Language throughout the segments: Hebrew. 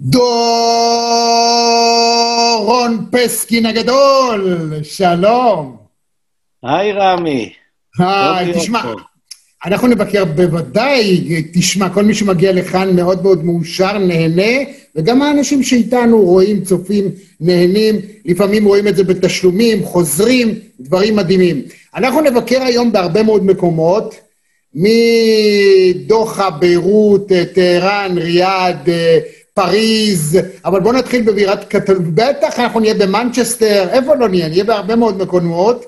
דורון פסקין הגדול, שלום. היי רמי. היי, תשמע, אנחנו נבקר בוודאי, תשמע, כל מי שמגיע לכאן מאוד מאוד מאושר, נהנה, וגם האנשים שאיתנו רואים, צופים, נהנים, לפעמים רואים את זה בתשלומים, חוזרים, דברים מדהימים. אנחנו נבקר היום בהרבה מאוד מקומות, מדוחה, ביירות, טהרן, ריאד, פריז, אבל בואו נתחיל בבירת קטלוניה. בטח אנחנו נהיה במנצ'סטר, איפה לא נהיה? נהיה בהרבה מאוד מקומות.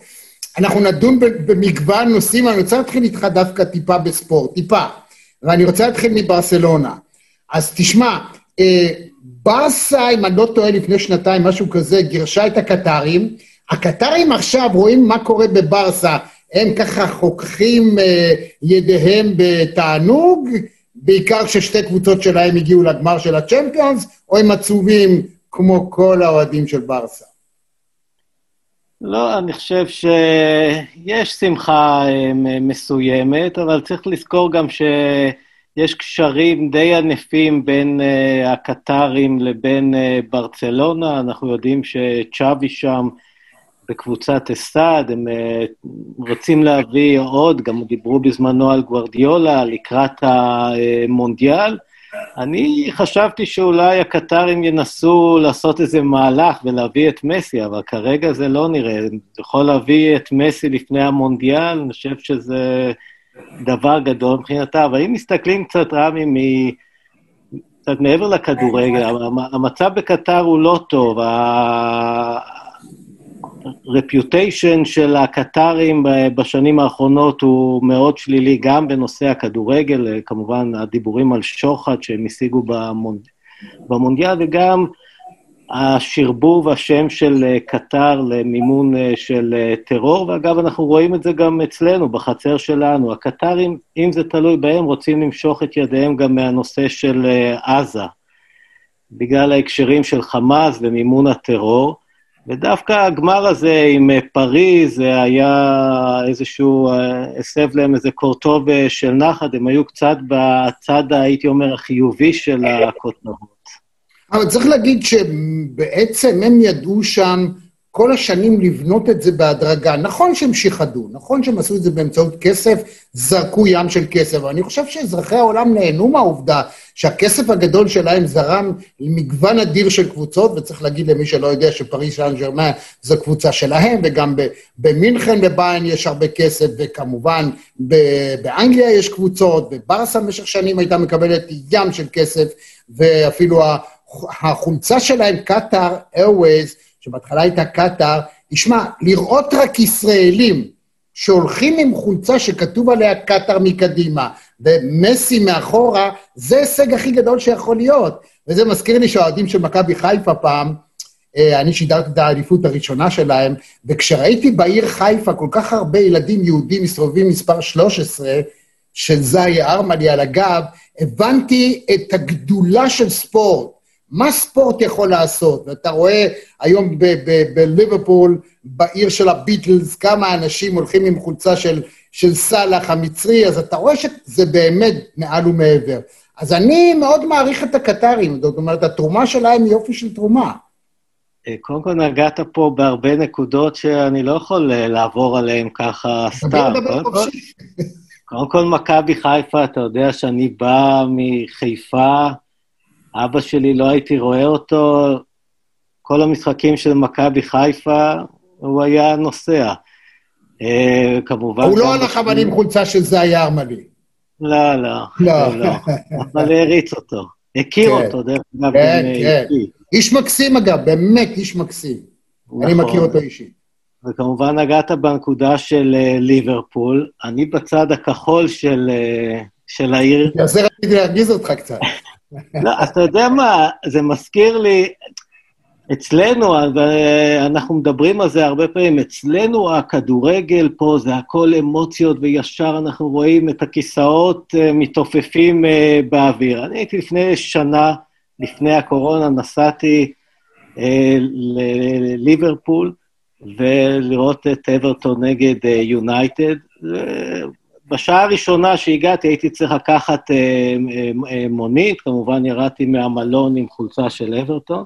אנחנו נדון במגוון נושאים, אני רוצה להתחיל איתך דווקא טיפה בספורט, טיפה. ואני רוצה להתחיל מברסלונה. אז תשמע, אה, ברסה, אם אני לא טועה, לפני שנתיים, משהו כזה, גירשה את הקטרים. הקטרים עכשיו רואים מה קורה בברסה, הם ככה חוככים אה, ידיהם בתענוג, בעיקר כששתי קבוצות שלהם הגיעו לגמר של הצ'מפיונס, או הם עצובים כמו כל האוהדים של ברסה? לא, אני חושב שיש שמחה אה, מסוימת, אבל צריך לזכור גם שיש קשרים די ענפים בין uh, הקטרים לבין uh, ברצלונה. אנחנו יודעים שצ'אבי שם בקבוצת אסטד, הם uh, רוצים להביא עוד, גם דיברו בזמנו על גוורדיולה לקראת המונדיאל. אני חשבתי שאולי הקטרים ינסו לעשות איזה מהלך ולהביא את מסי, אבל כרגע זה לא נראה. יכול להביא את מסי לפני המונדיאל, אני חושב שזה דבר גדול מבחינתה. אבל אם מסתכלים קצת, רמי, מ... קצת מעבר לכדורגל, המצב בקטר הוא לא טוב. הרפיוטיישן של הקטרים בשנים האחרונות הוא מאוד שלילי, גם בנושא הכדורגל, כמובן הדיבורים על שוחד שהם השיגו במונד... במונדיאל, וגם השרבוב השם של קטר למימון של טרור, ואגב, אנחנו רואים את זה גם אצלנו, בחצר שלנו. הקטרים, אם זה תלוי בהם, רוצים למשוך את ידיהם גם מהנושא של עזה, בגלל ההקשרים של חמאס ומימון הטרור. ודווקא הגמר הזה עם אה, פריז זה היה איזשהו, אה, הסב להם איזה קורטוב של נחת, הם היו קצת בצד, הייתי אומר, החיובי של הכותרות. אבל צריך להגיד שבעצם הם ידעו שם כל השנים לבנות את זה בהדרגה. נכון שהם שיחדו, נכון שהם עשו את זה באמצעות כסף, זרקו ים של כסף, אבל אני חושב שאזרחי העולם נהנו מהעובדה שהכסף הגדול שלהם זרם למגוון אדיר של קבוצות, וצריך להגיד למי שלא יודע שפריס סן ג'רמן זו קבוצה שלהם, וגם במינכן בביין יש הרבה כסף, וכמובן באנגליה יש קבוצות, וברסה במשך שנים הייתה מקבלת ים של כסף, ואפילו החולצה שלהם, קטאר איירווייז, שבהתחלה הייתה קטאר, תשמע, לראות רק ישראלים שהולכים עם חולצה שכתוב עליה קטאר מקדימה ומסי מאחורה, זה ההישג הכי גדול שיכול להיות. וזה מזכיר לי שהאוהדים של מכבי חיפה פעם, אה, אני שידרתי את האליפות הראשונה שלהם, וכשראיתי בעיר חיפה כל כך הרבה ילדים יהודים מסתובבים מספר 13, של זאי ארמלי על הגב, הבנתי את הגדולה של ספורט. מה ספורט יכול לעשות? ואתה רואה היום בליברפול, בעיר של הביטלס, כמה אנשים הולכים עם חולצה של, של סאלח המצרי, אז אתה רואה שזה באמת מעל ומעבר. אז אני מאוד מעריך את הקטרים, זאת אומרת, התרומה שלהם היא יופי של תרומה. אה, קודם כל נגעת פה בהרבה נקודות שאני לא יכול אה, לעבור עליהן ככה סתם. קודם כל, מכבי חיפה, אתה יודע שאני בא מחיפה, אבא שלי, לא הייתי רואה אותו, כל המשחקים של מכבי חיפה, הוא היה נוסע. Uh, כמובן... הוא לא הלך אבל עם חולצה של זה היה ארמלי. לא, לא. לא. אבל העריץ אותו. הכיר כן. אותו, דרך אגב. כן, כן. איש מקסים, אגב, באמת איש מקסים. נכון. אני מכיר אותו אישית. וכמובן נגעת בנקודה של uh, ליברפול. אני בצד הכחול של, של העיר. בגלל זה רציתי להרגיז אותך קצת. לא, אתה יודע מה, זה מזכיר לי, אצלנו, אנחנו מדברים על זה הרבה פעמים, אצלנו הכדורגל פה זה הכל אמוציות, וישר אנחנו רואים את הכיסאות אה, מתעופפים אה, באוויר. אני הייתי לפני שנה, לפני הקורונה, נסעתי אה, לליברפול, ולראות את אברטון נגד יונייטד. בשעה הראשונה שהגעתי הייתי צריך לקחת אה, אה, אה, מונית, כמובן ירדתי מהמלון עם חולצה של אברטון,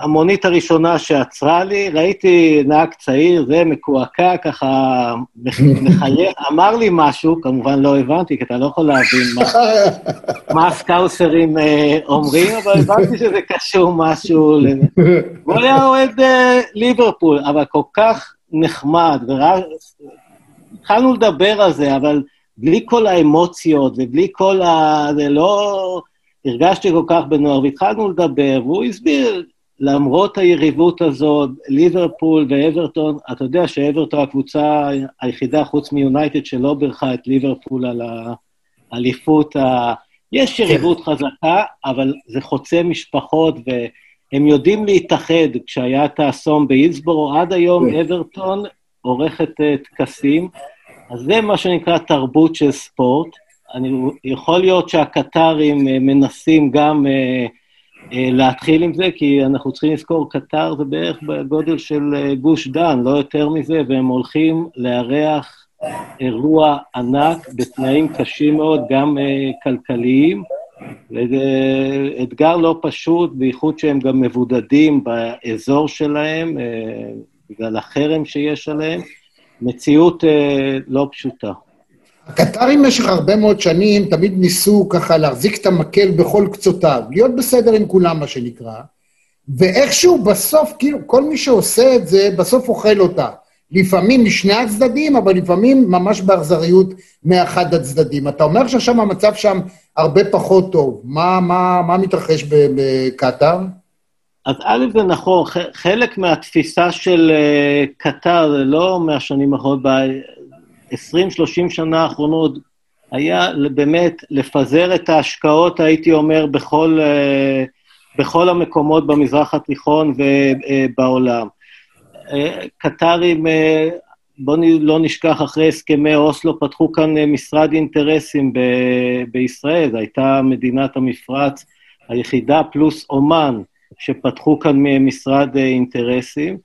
והמונית הראשונה שעצרה לי, ראיתי נהג צעיר, זה מקועקע, ככה מחייך, אמר לי משהו, כמובן לא הבנתי, כי אתה לא יכול להבין מה, מה הסקאוסרים אומרים, אבל הבנתי שזה קשור משהו, הוא היה אוהד ליברפול, אבל כל כך נחמד, התחלנו לדבר על זה, אבל בלי כל האמוציות ובלי כל ה... זה לא... הרגשתי כל כך בנוער, והתחלנו לדבר, והוא הסביר, למרות היריבות הזאת, ליברפול ואברטון, אתה יודע שאברטון הקבוצה היחידה חוץ מיונייטד שלא בירכה את ליברפול על האליפות ה... יש כן. יריבות חזקה, אבל זה חוצה משפחות, והם יודעים להתאחד. כשהיה את האסון באילסבורו, עד היום כן. אברטון עורכת אה, טקסים, אז זה מה שנקרא תרבות של ספורט. אני, יכול להיות שהקטרים אה, מנסים גם אה, להתחיל עם זה, כי אנחנו צריכים לזכור, קטר זה בערך בגודל של גוש דן, לא יותר מזה, והם הולכים לארח אירוע ענק בתנאים קשים מאוד, גם כלכליים. וזה אתגר לא פשוט, בייחוד שהם גם מבודדים באזור שלהם, בגלל החרם שיש עליהם. מציאות אה, לא פשוטה. הקטרים במשך הרבה מאוד שנים תמיד ניסו ככה להחזיק את המקל בכל קצותיו, להיות בסדר עם כולם, מה שנקרא, ואיכשהו בסוף, כאילו, כל מי שעושה את זה, בסוף אוכל אותה. לפעמים משני הצדדים, אבל לפעמים ממש באכזריות מאחד הצדדים. אתה אומר שעכשיו המצב שם הרבה פחות טוב. מה, מה, מה מתרחש בקטאר? אז א', זה נכון, חלק מהתפיסה של uh, קטר, זה לא מהשנים האחרונות, ב-20-30 שנה האחרונות, היה באמת לפזר את ההשקעות, הייתי אומר, בכל, uh, בכל המקומות במזרח התיכון ובעולם. Uh, קטרים, בואו לא נשכח, אחרי הסכמי אוסלו פתחו כאן משרד אינטרסים ב- בישראל, זו הייתה מדינת המפרץ היחידה פלוס אומן. שפתחו כאן משרד אה, אינטרסים,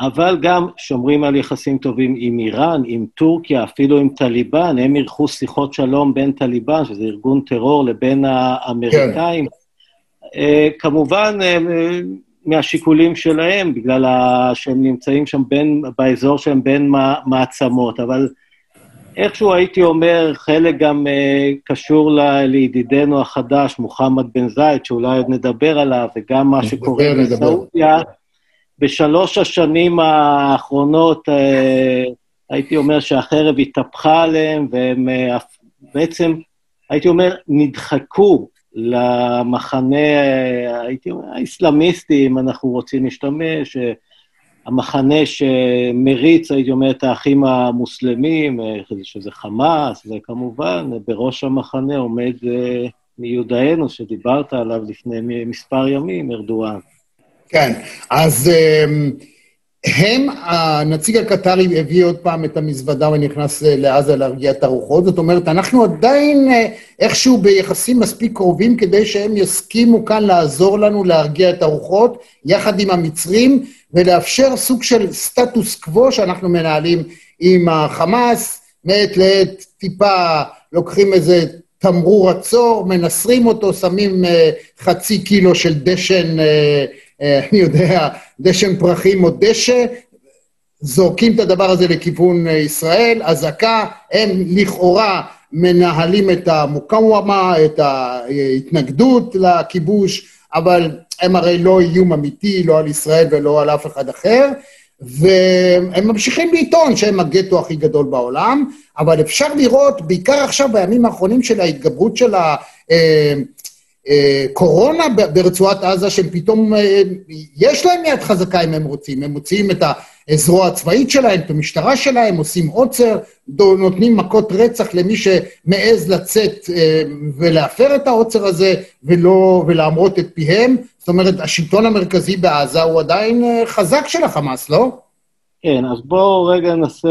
אבל גם שומרים על יחסים טובים עם איראן, עם טורקיה, אפילו עם טליבן, הם אירחו שיחות שלום בין טליבן, שזה ארגון טרור, לבין האמריקאים. כן. כמובן, אה, מהשיקולים שלהם, בגלל שהם נמצאים שם בין, באזור שהם בין מעצמות, אבל איכשהו הייתי אומר, חלק גם uh, קשור ל, לידידנו החדש, מוחמד בן זייד, שאולי עוד נדבר עליו, וגם מה שקורה בסעודיה. בשלוש השנים האחרונות, uh, הייתי אומר שהחרב התהפכה עליהם, והם uh, בעצם, הייתי אומר, נדחקו למחנה, uh, הייתי אומר, האסלאמיסטי, אם אנחנו רוצים להשתמש, uh, המחנה שמריץ, הייתי אומר, את האחים המוסלמים, אה, שזה חמאס, וכמובן, בראש המחנה עומד אה, מיודענו, שדיברת עליו לפני מספר ימים, ארדואן. כן, אז אמ, הם, הנציג הקטרי הביא עוד פעם את המזוודה ונכנס אה, לעזה להרגיע את הרוחות, זאת אומרת, אנחנו עדיין איכשהו ביחסים מספיק קרובים כדי שהם יסכימו כאן לעזור לנו להרגיע את הרוחות, יחד עם המצרים, ולאפשר סוג של סטטוס קוו שאנחנו מנהלים עם החמאס, מעת לעת טיפה לוקחים איזה תמרור עצור, מנסרים אותו, שמים uh, חצי קילו של דשן, uh, uh, אני יודע, דשן פרחים או דשא, זורקים את הדבר הזה לכיוון uh, ישראל, אזעקה, הם לכאורה מנהלים את המוקאוומה, את ההתנגדות לכיבוש, אבל הם הרי לא איום אמיתי, לא על ישראל ולא על אף אחד אחר, והם ממשיכים לטעון שהם הגטו הכי גדול בעולם, אבל אפשר לראות, בעיקר עכשיו בימים האחרונים של ההתגברות של הקורונה אה, אה, ברצועת עזה, שהם פתאום, אה, יש להם יד חזקה אם הם רוצים, הם מוציאים את הזרוע הצבאית שלהם, את המשטרה שלהם, עושים עוצר, נותנים מכות רצח למי שמעז לצאת ולהפר את העוצר הזה ולא, ולהמרות את פיהם. זאת אומרת, השלטון המרכזי בעזה הוא עדיין אה, חזק של החמאס, לא? כן, אז בואו רגע ננסה,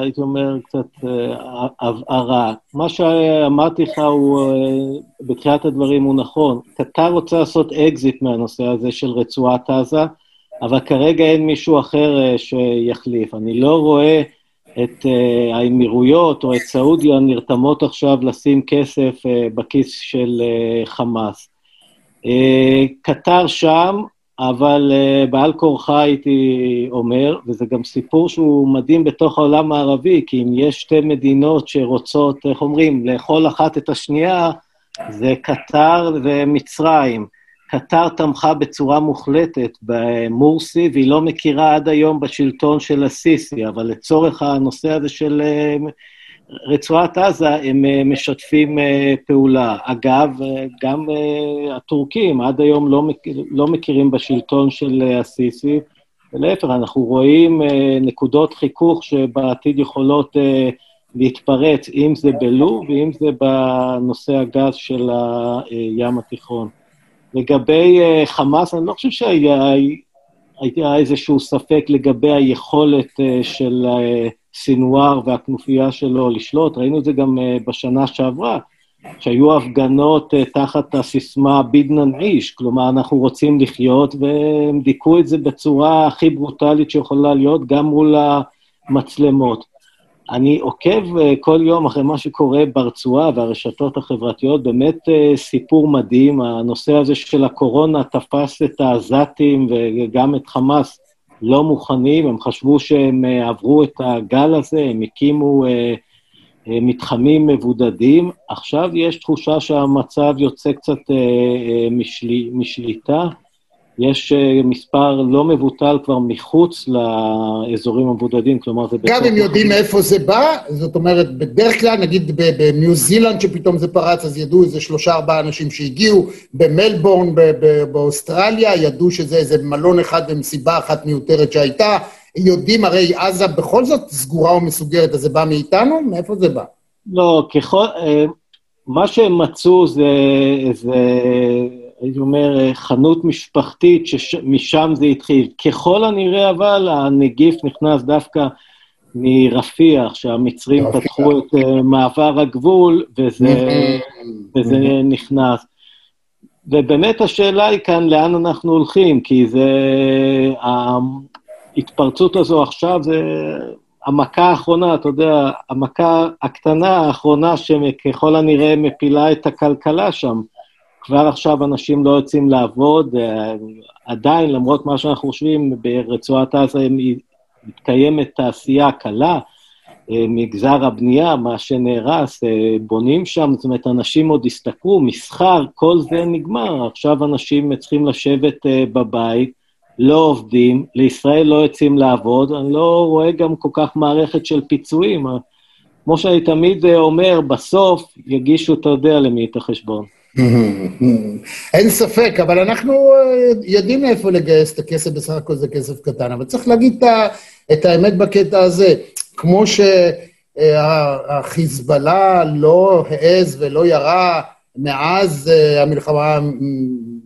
הייתי אומר, קצת אה, הבהרה. מה שאמרתי לך הוא, אה, בתחילת הדברים הוא נכון. קטר רוצה לעשות אקזיט מהנושא הזה של רצועת עזה, אבל כרגע אין מישהו אחר שיחליף. אני לא רואה את uh, האמירויות או את סעודיה נרתמות עכשיו לשים כסף uh, בכיס של חמאס. קטר שם, אבל בעל כורחה הייתי אומר, וזה גם סיפור שהוא מדהים בתוך העולם הערבי, כי אם יש שתי מדינות שרוצות, איך אומרים, לאכול אחת את השנייה, זה קטר ומצרים. קטר תמכה בצורה מוחלטת במורסי, והיא לא מכירה עד היום בשלטון של הסיסי, אבל לצורך הנושא הזה של אה, רצועת עזה, הם אה, משתפים אה, פעולה. אגב, גם הטורקים עד היום לא, לא מכירים בשלטון של הסיסי, ולהפך, אנחנו רואים נקודות חיכוך שבעתיד יכולות להתפרץ, אם זה בלוב ואם זה בנושא הגז של הים התיכון. לגבי uh, חמאס, אני לא חושב שהיה היה איזשהו ספק לגבי היכולת uh, של uh, סינואר והכנופיה שלו לשלוט. ראינו את זה גם בשנה שעברה, שהיו הפגנות תחת הסיסמה בידנן איש, כלומר, אנחנו רוצים לחיות, והם דיכאו את זה בצורה הכי ברוטלית שיכולה להיות, גם מול המצלמות. אני עוקב אה, כל יום אחרי מה שקורה ברצועה והרשתות החברתיות, באמת אה, סיפור מדהים. הנושא הזה של הקורונה תפס את העזתים וגם את חמאס לא מוכנים, הם חשבו שהם אה, עברו את הגל הזה, הם הקימו מתחמים מבודדים. עכשיו יש תחושה שהמצב יוצא קצת משל... משליטה. יש אה, מספר לא מבוטל כבר מחוץ לאזורים המבודדים, כלומר זה... גם אם יודעים מאיפה זה בא, זאת אומרת, בדרך כלל, נגיד בניו זילנד שפתאום זה פרץ, אז ידעו איזה שלושה ארבעה אנשים שהגיעו, במלבורן, באוסטרליה, ידעו שזה איזה מלון אחד ומסיבה אחת מיותרת שהייתה, יודעים, הרי עזה בכל זאת סגורה ומסוגרת, אז זה בא מאיתנו? מאיפה זה בא? לא, ככל... אה, מה שהם מצאו זה... זה... הייתי אומר, אה, חנות משפחתית שמשם זה התחיל. ככל הנראה, אבל, הנגיף נכנס דווקא מרפיח, שהמצרים פתחו את uh, מעבר הגבול, וזה, וזה נכנס. ובאמת השאלה היא כאן לאן אנחנו הולכים, כי זה... ההתפרצות הזו עכשיו זה המכה האחרונה, אתה יודע, המכה הקטנה האחרונה שככל הנראה מפילה את הכלכלה שם. כבר עכשיו אנשים לא יוצאים לעבוד, אה, עדיין, למרות מה שאנחנו חושבים, ברצועת עזה מתקיימת תעשייה קלה, אה, מגזר הבנייה, מה שנהרס, אה, בונים שם, זאת אומרת, אנשים עוד השתכרו, מסחר, כל זה נגמר. עכשיו אנשים צריכים לשבת בבית, לא עובדים, לישראל לא יוצאים לעבוד, אני לא רואה גם כל כך מערכת של פיצויים. כמו שאני תמיד אומר, בסוף יגישו, אתה יודע, למי את החשבון. אין ספק, אבל אנחנו אה, יודעים מאיפה לגייס את הכסף, בסך הכל זה כסף קטן, אבל צריך להגיד את האמת בקטע הזה. כמו שהחיזבאללה לא העז ולא ירה מאז אה, המלחמה,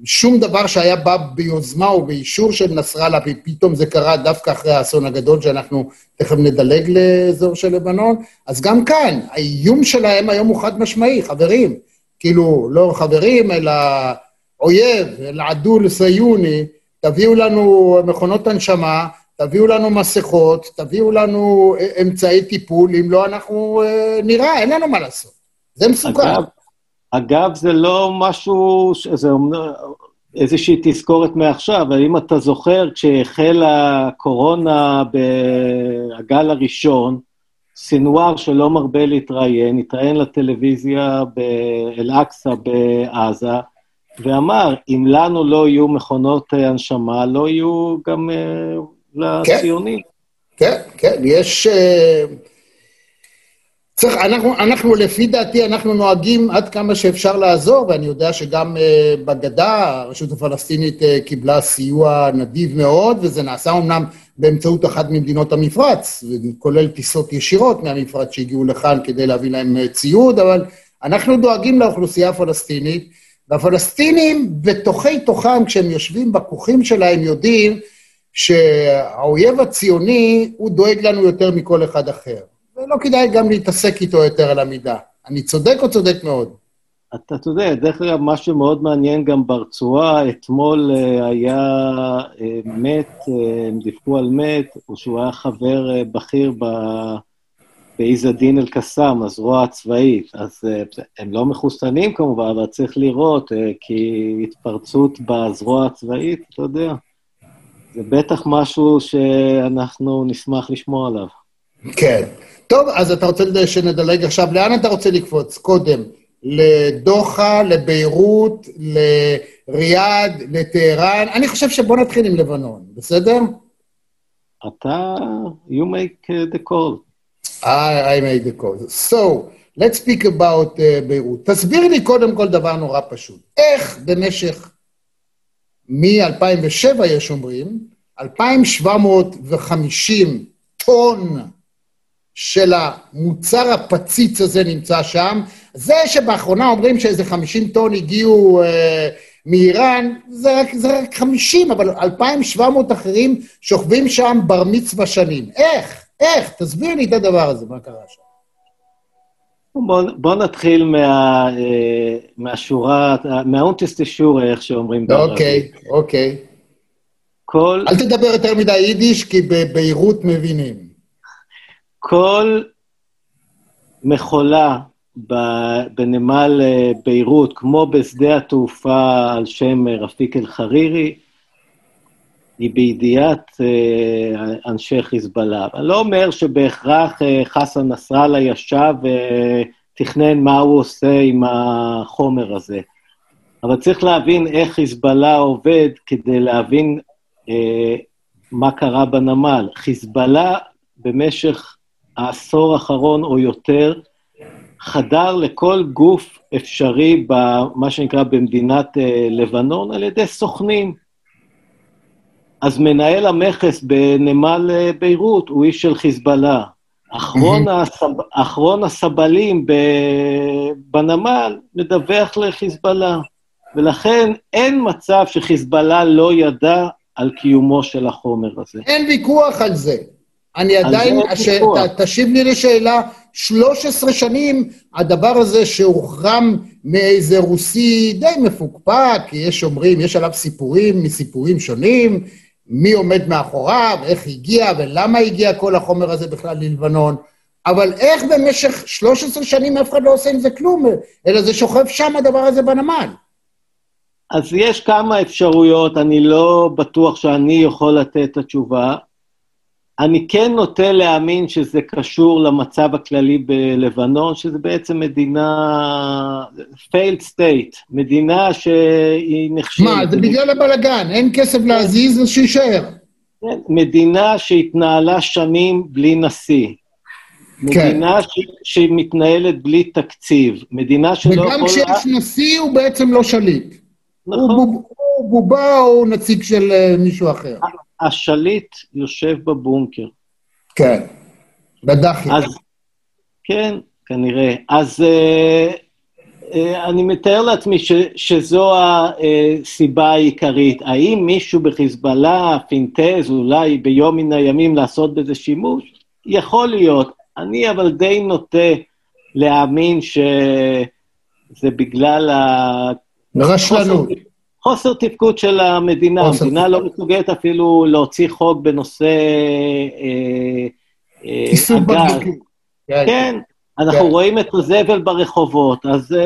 שום דבר שהיה בא ביוזמה ובאישור של נסראללה, ופתאום זה קרה דווקא אחרי האסון הגדול, שאנחנו תכף נדלג לאזור של לבנון, אז גם כאן, האיום שלהם היום הוא חד משמעי, חברים. כאילו, לא חברים, אלא אויב, אלא עדול סיוני, תביאו לנו מכונות הנשמה, תביאו לנו מסכות, תביאו לנו אמצעי טיפול, אם לא אנחנו אה, נראה, אין לנו מה לעשות. זה מסוכן. אגב, אגב זה לא משהו, זה איזושהי תזכורת מעכשיו, אבל אם אתה זוכר, כשהחלה הקורונה בגל הראשון, סינואר שלא מרבה להתראיין, התראיין לטלוויזיה באל-אקצא בעזה, ואמר, אם לנו לא יהיו מכונות הנשמה, לא יהיו גם uh, לציונים. כן, כן, כן, יש... Uh, צריך, אנחנו, אנחנו, לפי דעתי, אנחנו נוהגים עד כמה שאפשר לעזור, ואני יודע שגם uh, בגדה, הרשות הפלסטינית uh, קיבלה סיוע נדיב מאוד, וזה נעשה אמנם באמצעות אחת ממדינות המפרץ, כולל טיסות ישירות מהמפרץ שהגיעו לכאן כדי להביא להם אה, ציוד, אבל אנחנו דואגים לאוכלוסייה הפלסטינית, והפלסטינים בתוכי תוכם, כשהם יושבים בכוכים שלהם, יודעים שהאויב הציוני, הוא דואג לנו יותר מכל אחד אחר. ולא כדאי גם להתעסק איתו יותר על המידה. אני צודק או צודק מאוד? אתה, יודע, דרך אגב, מה שמאוד מעניין גם ברצועה, אתמול uh, היה uh, מת, uh, הם דיווחו על מת, או שהוא היה חבר בכיר בעיז א-דין אל-קסאם, הזרוע הצבאית. אז הם לא מחוסנים כמובן, אבל צריך לראות, כי התפרצות בזרוע הצבאית, אתה יודע, זה בטח משהו שאנחנו נשמח לשמוע עליו. כן. טוב, אז אתה רוצה שנדלג עכשיו, לאן אתה רוצה לקפוץ? קודם, לדוחה, לביירות, לריאד, לטהרן. אני חושב שבוא נתחיל עם לבנון, בסדר? אתה, you make uh, the call. I, I made the call. So, let's speak about uh, ביירות. תסביר לי קודם כל דבר נורא פשוט. איך במשך, מ-2007 יש אומרים, 2,750 טון של המוצר הפציץ הזה נמצא שם. זה שבאחרונה אומרים שאיזה 50 טון הגיעו אה, מאיראן, זה רק, זה רק 50, אבל 2,700 אחרים שוכבים שם בר מצווה שנים. איך? איך? תסביר לי את הדבר הזה, מה קרה שם. בוא, בוא נתחיל מה, אה, מהשורה, מהאונטס שורה, איך שאומרים בערבית. אוקיי, אוקיי. כל... אל תדבר יותר מדי יידיש, כי בביירות מבינים. כל מכולה בנמל אה, ביירות, כמו בשדה התעופה על שם אה, רפיק אל-חרירי, היא בידיעת אה, אנשי חיזבאללה. אני לא אומר שבהכרח חסן נסראללה ישב ותכנן מה הוא עושה עם החומר הזה, אבל צריך להבין איך חיזבאללה עובד כדי להבין מה קרה בנמל. חיזבאללה במשך העשור האחרון או יותר, חדר לכל גוף אפשרי במה שנקרא במדינת אה, לבנון על ידי סוכנים. אז מנהל המכס בנמל אה, ביירות הוא איש של חיזבאללה. אחרון, הסב... אחרון הסבלים ב... בנמל מדווח לחיזבאללה. ולכן אין מצב שחיזבאללה לא ידע על קיומו של החומר הזה. אין ויכוח על זה. אני עדיין, הש... ת, תשיב לי לשאלה, 13 שנים הדבר הזה שהוחרם מאיזה רוסי די מפוקפק, יש אומרים, יש עליו סיפורים מסיפורים שונים, מי עומד מאחוריו, איך הגיע ולמה הגיע כל החומר הזה בכלל ללבנון, אבל איך במשך 13 שנים אף אחד לא עושה עם זה כלום, אלא זה שוכב שם הדבר הזה בנמל. אז יש כמה אפשרויות, אני לא בטוח שאני יכול לתת את התשובה. אני כן נוטה להאמין שזה קשור למצב הכללי בלבנון, שזה בעצם מדינה, failed state, מדינה שהיא נחשבת... מה, זה בגלל הבלגן, אין כסף להזיז, אז שיישאר. כן, מדינה שהתנהלה שנים בלי נשיא. כן. מדינה ש... שמתנהלת בלי תקציב. מדינה שלא יכולה... וגם כשיש נשיא הוא בעצם לא שליט. נכון. הוא בובה או נציג של אה, מישהו אחר. השליט יושב בבונקר. כן, בדחי. אז, כן, כנראה. אז uh, uh, אני מתאר לעצמי ש, שזו הסיבה העיקרית. האם מישהו בחיזבאללה פינטז אולי ביום מן הימים לעשות בזה שימוש? יכול להיות. אני אבל די נוטה להאמין שזה בגלל ה... רשלנות. חוסר תפקוד של המדינה. חוסר המדינה לא מסוגלת אפילו להוציא חוק בנושא אה, אה, הגז. כן, כן. אנחנו כן. רואים את הזבל ברחובות, אז uh,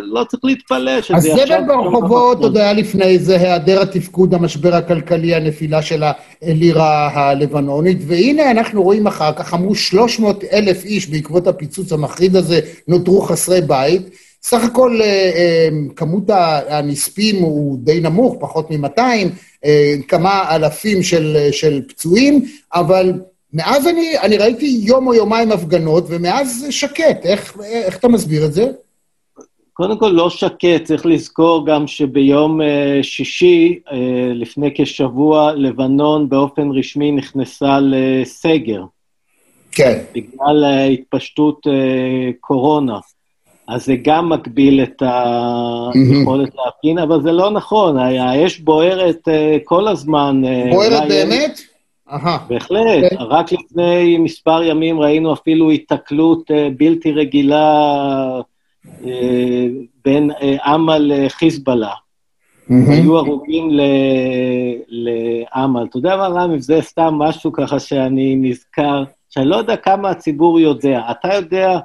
לא צריך להתפלא שזה עכשיו... הזבל ברחובות עוד היה לפני זה היעדר התפקוד, המשבר הכלכלי, הנפילה של הלירה הלבנונית, והנה אנחנו רואים אחר כך, אמרו 300 אלף איש בעקבות הפיצוץ המחריד הזה, נותרו חסרי בית. סך הכל אה, אה, כמות הנספים הוא די נמוך, פחות מ-200, אה, כמה אלפים של, של פצועים, אבל מאז אני, אני ראיתי יום או יומיים הפגנות, ומאז שקט. איך, איך אתה מסביר את זה? קודם כל, לא שקט, צריך לזכור גם שביום שישי, לפני כשבוע, לבנון באופן רשמי נכנסה לסגר. כן. בגלל התפשטות קורונה. אז זה גם מגביל את היכולת להפגין, אבל זה לא נכון, האש בוערת אה, כל הזמן. אה, בוערת באמת? בהחלט. Okay. אוקיי. רק לפני מספר ימים ראינו אפילו היתקלות אה, בלתי רגילה בין אמל לחיזבאללה. היו הרוגים לאמל. אתה יודע מה, רמי, זה סתם משהו ככה שאני נזכר. שאני לא יודע כמה הציבור יודע. אתה יודע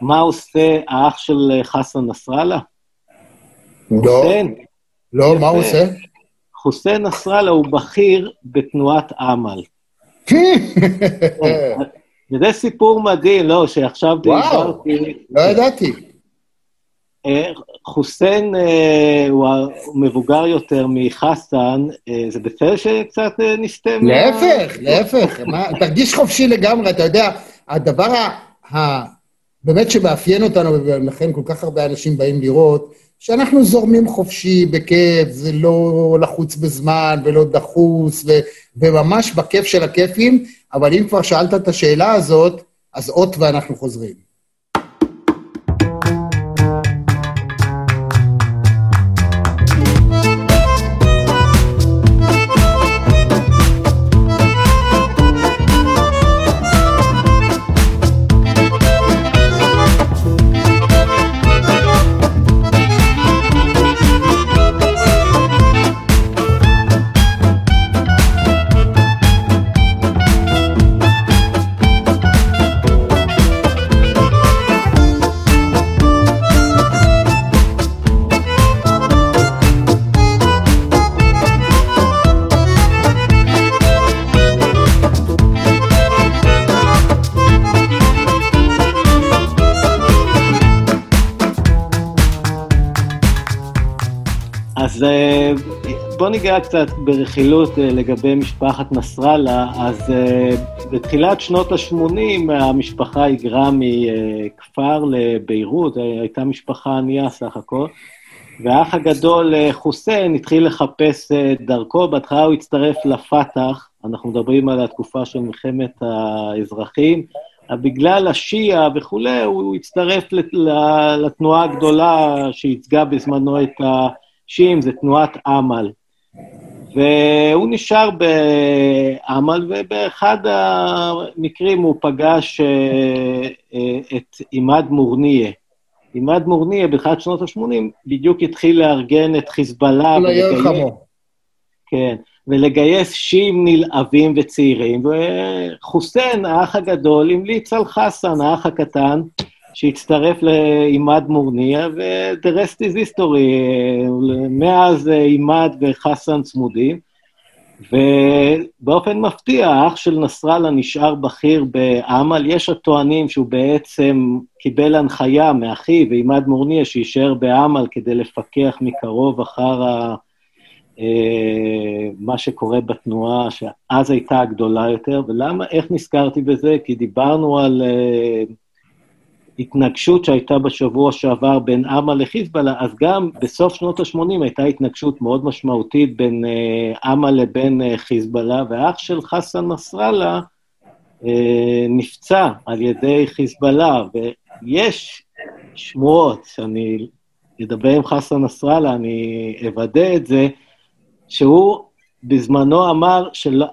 מה עושה האח של חסן נסראללה? לא. לא, מה הוא עושה? חוסיין נסראללה הוא בכיר בתנועת אמל. וזה סיפור מדהים, לא, שעכשיו דיברתי... לא ידעתי. אה, חוסיין אה, הוא מבוגר יותר מחסן, אה, זה בסדר שקצת נסטה להפך, להפך, תרגיש חופשי לגמרי, אתה יודע, הדבר באמת שמאפיין אותנו, ולכן כל כך הרבה אנשים באים לראות, שאנחנו זורמים חופשי, בכיף, זה לא לחוץ בזמן ולא דחוס, ו, וממש בכיף של הכיפים, אבל אם כבר שאלת את השאלה הזאת, אז אות ואנחנו חוזרים. בוא ניגע קצת ברכילות אה, לגבי משפחת נסראללה. אז אה, בתחילת שנות ה-80 המשפחה היגרה מכפר לביירות, אה, הייתה משפחה ענייה סך הכל, והאח הגדול חוסיין התחיל לחפש דרכו, בהתחלה הוא הצטרף לפת"ח, אנחנו מדברים על התקופה של מלחמת האזרחים, בגלל השיעה וכולי, הוא הצטרף לתנועה הגדולה שייצגה בזמנו את השיעים, זה תנועת אמל. והוא נשאר בעמל, ובאחד המקרים הוא פגש אה, אה, את עימאד מורניה. עימאד מורניה, בתחילת שנות ה-80, בדיוק התחיל לארגן את חיזבאללה. ולגייס... כן, ולגייס שיעים נלהבים וצעירים, וחוסיין, האח הגדול, המליץ על חסן, האח הקטן, שהצטרף לעימאד מורניה, ו-the rest is history. מאז עימאד וחסן צמודים, ובאופן מפתיע, האח של נסראללה נשאר בכיר באמל. יש הטוענים שהוא בעצם קיבל הנחיה מאחיו, עימאד מורניה, שיישאר באמל כדי לפקח מקרוב אחר ה... אה, מה שקורה בתנועה, שאז הייתה הגדולה יותר, ולמה, איך נזכרתי בזה? כי דיברנו על uh, התנגשות שהייתה בשבוע שעבר בין אמה לחיזבאללה, אז גם בסוף שנות ה-80 הייתה התנגשות מאוד משמעותית בין אה, אמה לבין אה, חיזבאללה, ואח של חסן נסראללה אה, נפצע על ידי חיזבאללה, ויש שמועות, שאני אדבר עם חסן נסראללה, אני אוודא את זה, שהוא בזמנו אמר שלא,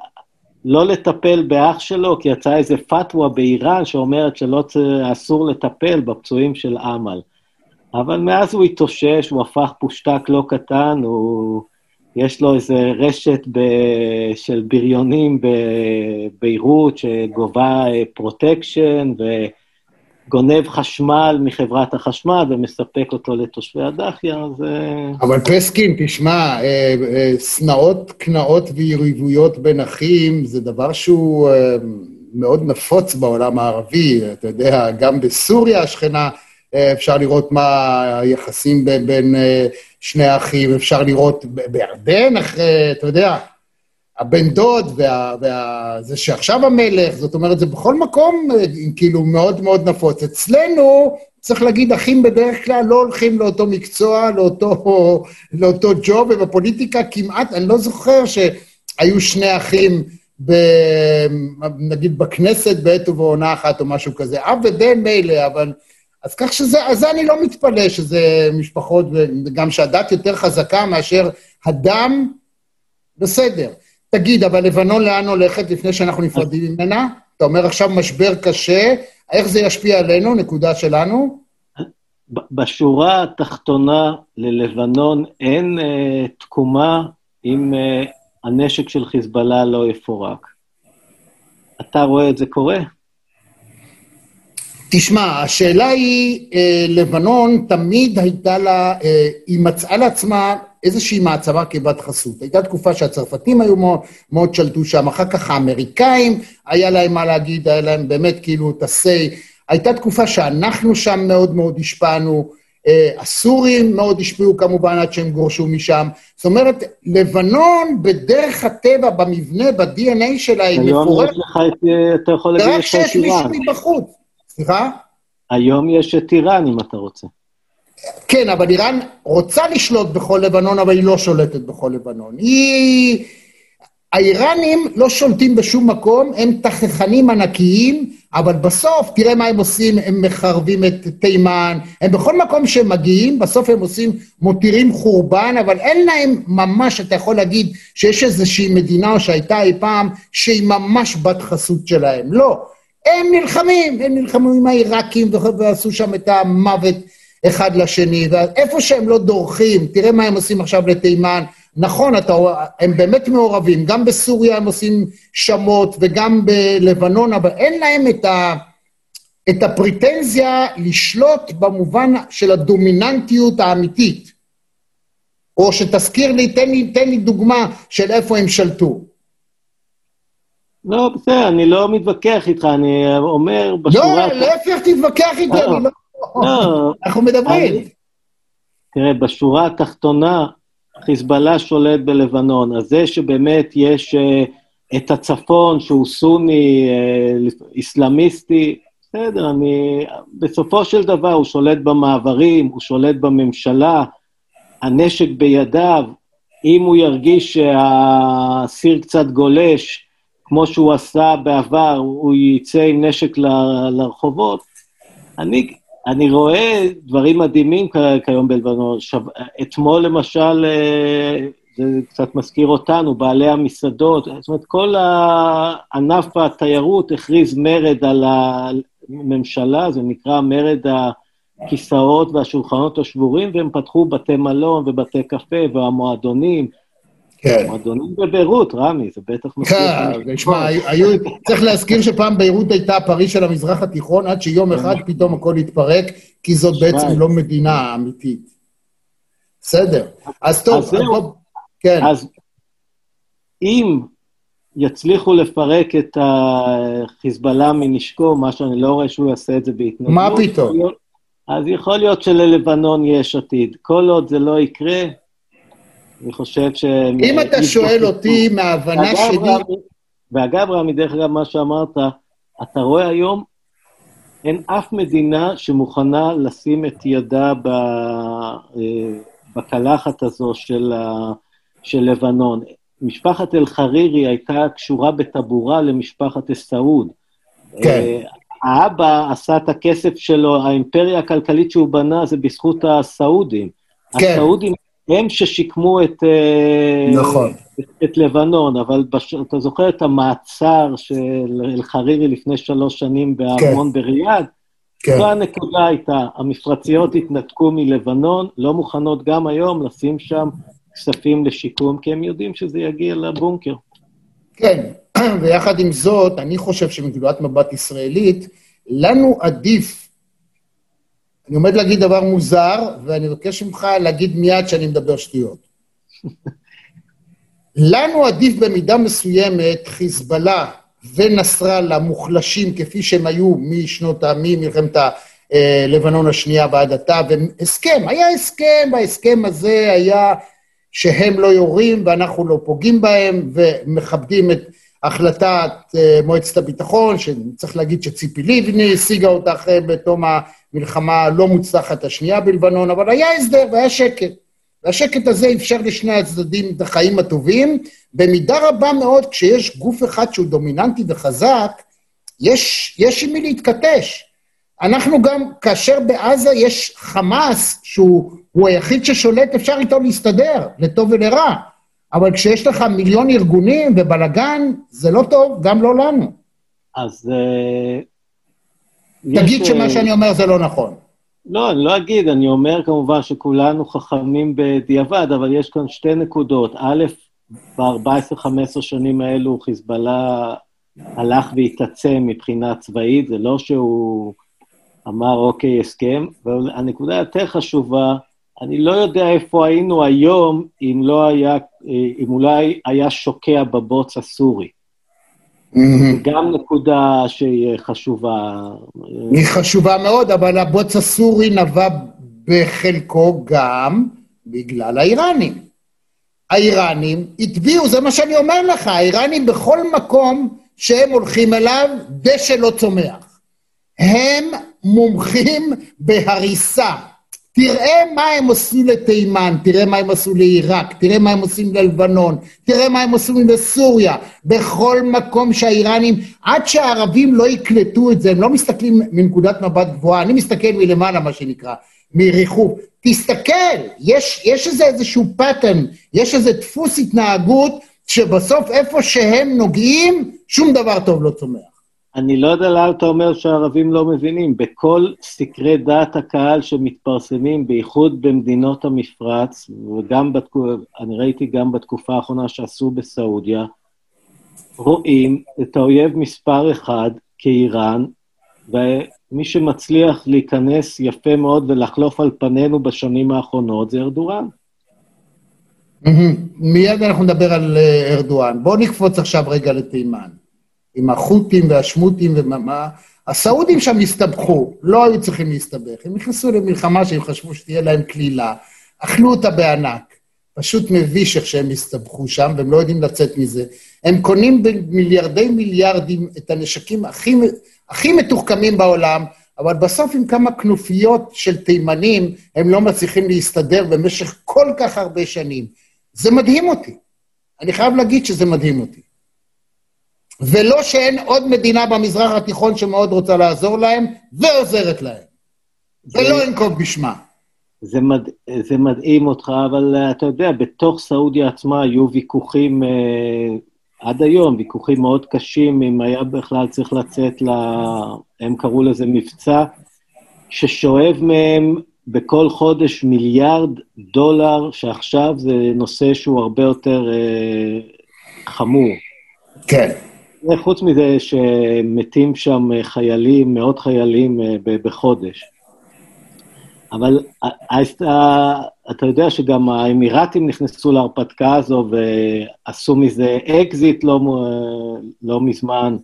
לא לטפל באח שלו, כי יצאה איזה פתווה באיראן שאומרת שלא אסור לטפל בפצועים של אמל. אבל מאז הוא התאושש, הוא הפך פושטק לא קטן, הוא... יש לו איזה רשת ב... של בריונים בביירות שגובה פרוטקשן, ו... גונב חשמל מחברת החשמל ומספק אותו לתושבי הדחיה, אז... אה, אבל פסקין, תשמע, אה, אה, שנאות, קנאות ויריבויות בין אחים זה דבר שהוא מאוד נפוץ בעולם הערבי. אתה יודע, גם בסוריה השכנה אפשר לראות מה היחסים בין שני האחים, אפשר לראות בירדן אחרי, אתה יודע, הבן דוד, וה, וה, זה שעכשיו המלך, זאת אומרת, זה בכל מקום אה, כאילו מאוד מאוד נפוץ. אצלנו, צריך להגיד, אחים בדרך כלל לא הולכים לאותו מקצוע, לאותו, לאותו ג'וב, ובפוליטיקה כמעט, אני לא זוכר שהיו שני אחים, ב, נגיד בכנסת בעת ובעונה אחת או משהו כזה. אב ובן מילא, אבל... אז כך שזה, אז אני לא מתפלא שזה משפחות, וגם שהדת יותר חזקה מאשר הדם, בסדר. תגיד, אבל לבנון לאן הולכת לפני שאנחנו נפרדים ממנה? אתה אומר עכשיו משבר קשה, איך זה ישפיע עלינו, נקודה שלנו? בשורה התחתונה ללבנון אין אה, תקומה אם אה, הנשק של חיזבאללה לא יפורק. אתה רואה את זה קורה? תשמע, השאלה היא, אה, לבנון תמיד הייתה לה, אה, היא מצאה לעצמה איזושהי מעצמה כבת חסות. הייתה תקופה שהצרפתים היו מאוד, מאוד שלטו שם, אחר כך האמריקאים, היה להם מה להגיד, היה להם באמת כאילו את ה-say. הייתה תקופה שאנחנו שם מאוד מאוד השפענו, אה, הסורים מאוד השפיעו כמובן עד שהם גורשו משם. זאת אומרת, לבנון בדרך הטבע, במבנה, ב-DNA שלה, היא מפורטת. היום יש לך את, אתה יכול להגיד, יש לך את איראן. רק שיש מישהו מבחוץ. סליחה? היום יש את איראן, אם אתה רוצה. כן, אבל איראן רוצה לשלוט בכל לבנון, אבל היא לא שולטת בכל לבנון. היא... האיראנים לא שולטים בשום מקום, הם תככנים ענקיים, אבל בסוף, תראה מה הם עושים, הם מחרבים את תימן, הם בכל מקום שהם מגיעים, בסוף הם עושים, מותירים חורבן, אבל אין להם ממש, אתה יכול להגיד, שיש איזושהי מדינה שהייתה אי פעם, שהיא ממש בת חסות שלהם. לא. הם נלחמים, הם נלחמו עם העיראקים ועשו שם את המוות אחד לשני, ואיפה שהם לא דורכים, תראה מה הם עושים עכשיו לתימן. נכון, אתה, הם באמת מעורבים, גם בסוריה הם עושים שמות וגם בלבנון, אבל אין להם את, ה, את הפריטנזיה לשלוט במובן של הדומיננטיות האמיתית. או שתזכיר לי, תן לי, תן לי דוגמה של איפה הם שלטו. לא, בסדר, אני לא מתווכח איתך, אני אומר בשורה... לא, להפך, תתווכח איתי, אני לא... לא, אנחנו מדברים. תראה, בשורה התחתונה, חיזבאללה שולט בלבנון, אז זה שבאמת יש uh, את הצפון שהוא סוני, uh, אסלאמיסטי, בסדר, אני... בסופו של דבר הוא שולט במעברים, הוא שולט בממשלה, הנשק בידיו, אם הוא ירגיש שהסיר קצת גולש, כמו שהוא עשה בעבר, הוא יצא עם נשק ל, לרחובות. אני, אני רואה דברים מדהימים כיום בלבנון. שב, אתמול למשל, אה, זה קצת מזכיר אותנו, בעלי המסעדות, זאת אומרת, כל ענף התיירות הכריז מרד על הממשלה, זה נקרא מרד הכיסאות והשולחנות השבורים, והם פתחו בתי מלון ובתי קפה והמועדונים. כן. מועדונים בביירות, רמי, זה בטח מזכיר. כן, תשמע, צריך להזכיר שפעם ביירות הייתה פריז של המזרח התיכון, עד שיום אחד פתאום הכל התפרק, כי זאת בעצם לא מדינה אמיתית. בסדר. אז טוב, כן. אז אם יצליחו לפרק את החיזבאללה מנשקו, מה שאני לא רואה שהוא יעשה את זה בהתנגדות. מה פתאום? אז יכול להיות שללבנון יש עתיד. כל עוד זה לא יקרה, אני חושב ש... אם אתה שואל אותי מההבנה שלי... ואגב, רמי, דרך אגב, מה שאמרת, אתה רואה היום, אין אף מדינה שמוכנה לשים את ידה ב, אה, בקלחת הזו של, של לבנון. משפחת אל-חרירי הייתה קשורה בטבורה למשפחת א-סעוד. כן. אה, האבא עשה את הכסף שלו, האימפריה הכלכלית שהוא בנה זה בזכות הסעודים. כן. הסעודים הם ששיקמו את, אה, נכון. את, את לבנון, אבל בש... אתה זוכר את המעצר של אל-חרירי לפני שלוש שנים בארמון כן. בריאד? כן. זו הנקודה הייתה, המפרציות התנתקו מלבנון, לא מוכנות גם היום לשים שם כספים לשיקום, כי הם יודעים שזה יגיע לבונקר. כן, ויחד עם זאת, אני חושב שמנקודת מבט ישראלית, לנו עדיף אני עומד להגיד דבר מוזר, ואני מבקש ממך להגיד מיד שאני מדבר שטויות. לנו עדיף במידה מסוימת חיזבאללה ונסראללה מוחלשים כפי שהם היו משנות, ממלחמת לבנון השנייה ועד עתה, והסכם, היה הסכם, וההסכם הזה היה שהם לא יורים ואנחנו לא פוגעים בהם, ומכבדים את החלטת מועצת הביטחון, שצריך להגיד שציפי לבני השיגה אותה אחרי בתום המלחמה הלא מוצלחת השנייה בלבנון, אבל היה הסדר והיה שקט. והשקט הזה אפשר לשני הצדדים את החיים הטובים. במידה רבה מאוד, כשיש גוף אחד שהוא דומיננטי וחזק, יש, יש עם מי להתכתש. אנחנו גם, כאשר בעזה יש חמאס, שהוא היחיד ששולט, אפשר איתו להסתדר, לטוב ולרע. אבל כשיש לך מיליון ארגונים ובלאגן, זה לא טוב, גם לא לנו. אז אה, תגיד שמה שאני אומר זה לא נכון. לא, אני לא אגיד, אני אומר כמובן שכולנו חכמים בדיעבד, אבל יש כאן שתי נקודות. א', ב-14-15 שנים האלו חיזבאללה הלך והתעצם מבחינה צבאית, זה לא שהוא אמר, אוקיי, הסכם, והנקודה היותר חשובה, אני לא יודע איפה היינו היום אם לא היה, אם אולי היה שוקע בבוץ הסורי. גם נקודה שהיא חשובה. היא חשובה מאוד, אבל הבוץ הסורי נבע בחלקו גם בגלל האיראנים. האיראנים הטביעו, זה מה שאני אומר לך, האיראנים בכל מקום שהם הולכים אליו, דשא לא צומח. הם מומחים בהריסה. תראה מה הם עשו לתימן, תראה מה הם עשו לעיראק, תראה מה הם עושים ללבנון, תראה מה הם עושים לסוריה. בכל מקום שהאיראנים, עד שהערבים לא יקלטו את זה, הם לא מסתכלים מנקודת מבט גבוהה, אני מסתכל מלמעלה, מה שנקרא, מריחוף. תסתכל, יש, יש איזה איזשהו pattern, יש איזה דפוס התנהגות, שבסוף איפה שהם נוגעים, שום דבר טוב לא צומח. אני לא יודע למה אתה אומר שהערבים לא מבינים. בכל סקרי דעת הקהל שמתפרסמים, בייחוד במדינות המפרץ, וגם בתקופה, אני ראיתי גם בתקופה האחרונה שעשו בסעודיה, רואים את האויב מספר אחד כאיראן, ומי שמצליח להיכנס יפה מאוד ולחלוף על פנינו בשנים האחרונות זה ארדואן. מיד אנחנו נדבר על אה, ארדואן. בואו נקפוץ עכשיו רגע לתימן. עם החות'ים והשמותים ומה... הסעודים שם הסתבכו, לא היו צריכים להסתבך. הם נכנסו למלחמה שהם חשבו שתהיה להם קלילה, אכלו אותה בענק. פשוט מביש איך שהם הסתבכו שם, והם לא יודעים לצאת מזה. הם קונים במיליארדי מיליארדים את הנשקים הכי, הכי מתוחכמים בעולם, אבל בסוף עם כמה כנופיות של תימנים, הם לא מצליחים להסתדר במשך כל כך הרבה שנים. זה מדהים אותי. אני חייב להגיד שזה מדהים אותי. ולא שאין עוד מדינה במזרח התיכון שמאוד רוצה לעזור להם, ועוזרת להם. זה... ולא אנקוב בשמה. זה, מד... זה מדהים אותך, אבל uh, אתה יודע, בתוך סעודיה עצמה היו ויכוחים, uh, עד היום, ויכוחים מאוד קשים, אם היה בכלל צריך לצאת ל... הם קראו לזה מבצע, ששואב מהם בכל חודש מיליארד דולר, שעכשיו זה נושא שהוא הרבה יותר אה, חמור. כן. חוץ מזה שמתים שם חיילים, מאות חיילים אה, בחודש. אבל אה, אה, אתה יודע שגם האמירתים נכנסו להרפתקה הזו ועשו מזה אקזיט לא, לא מזמן.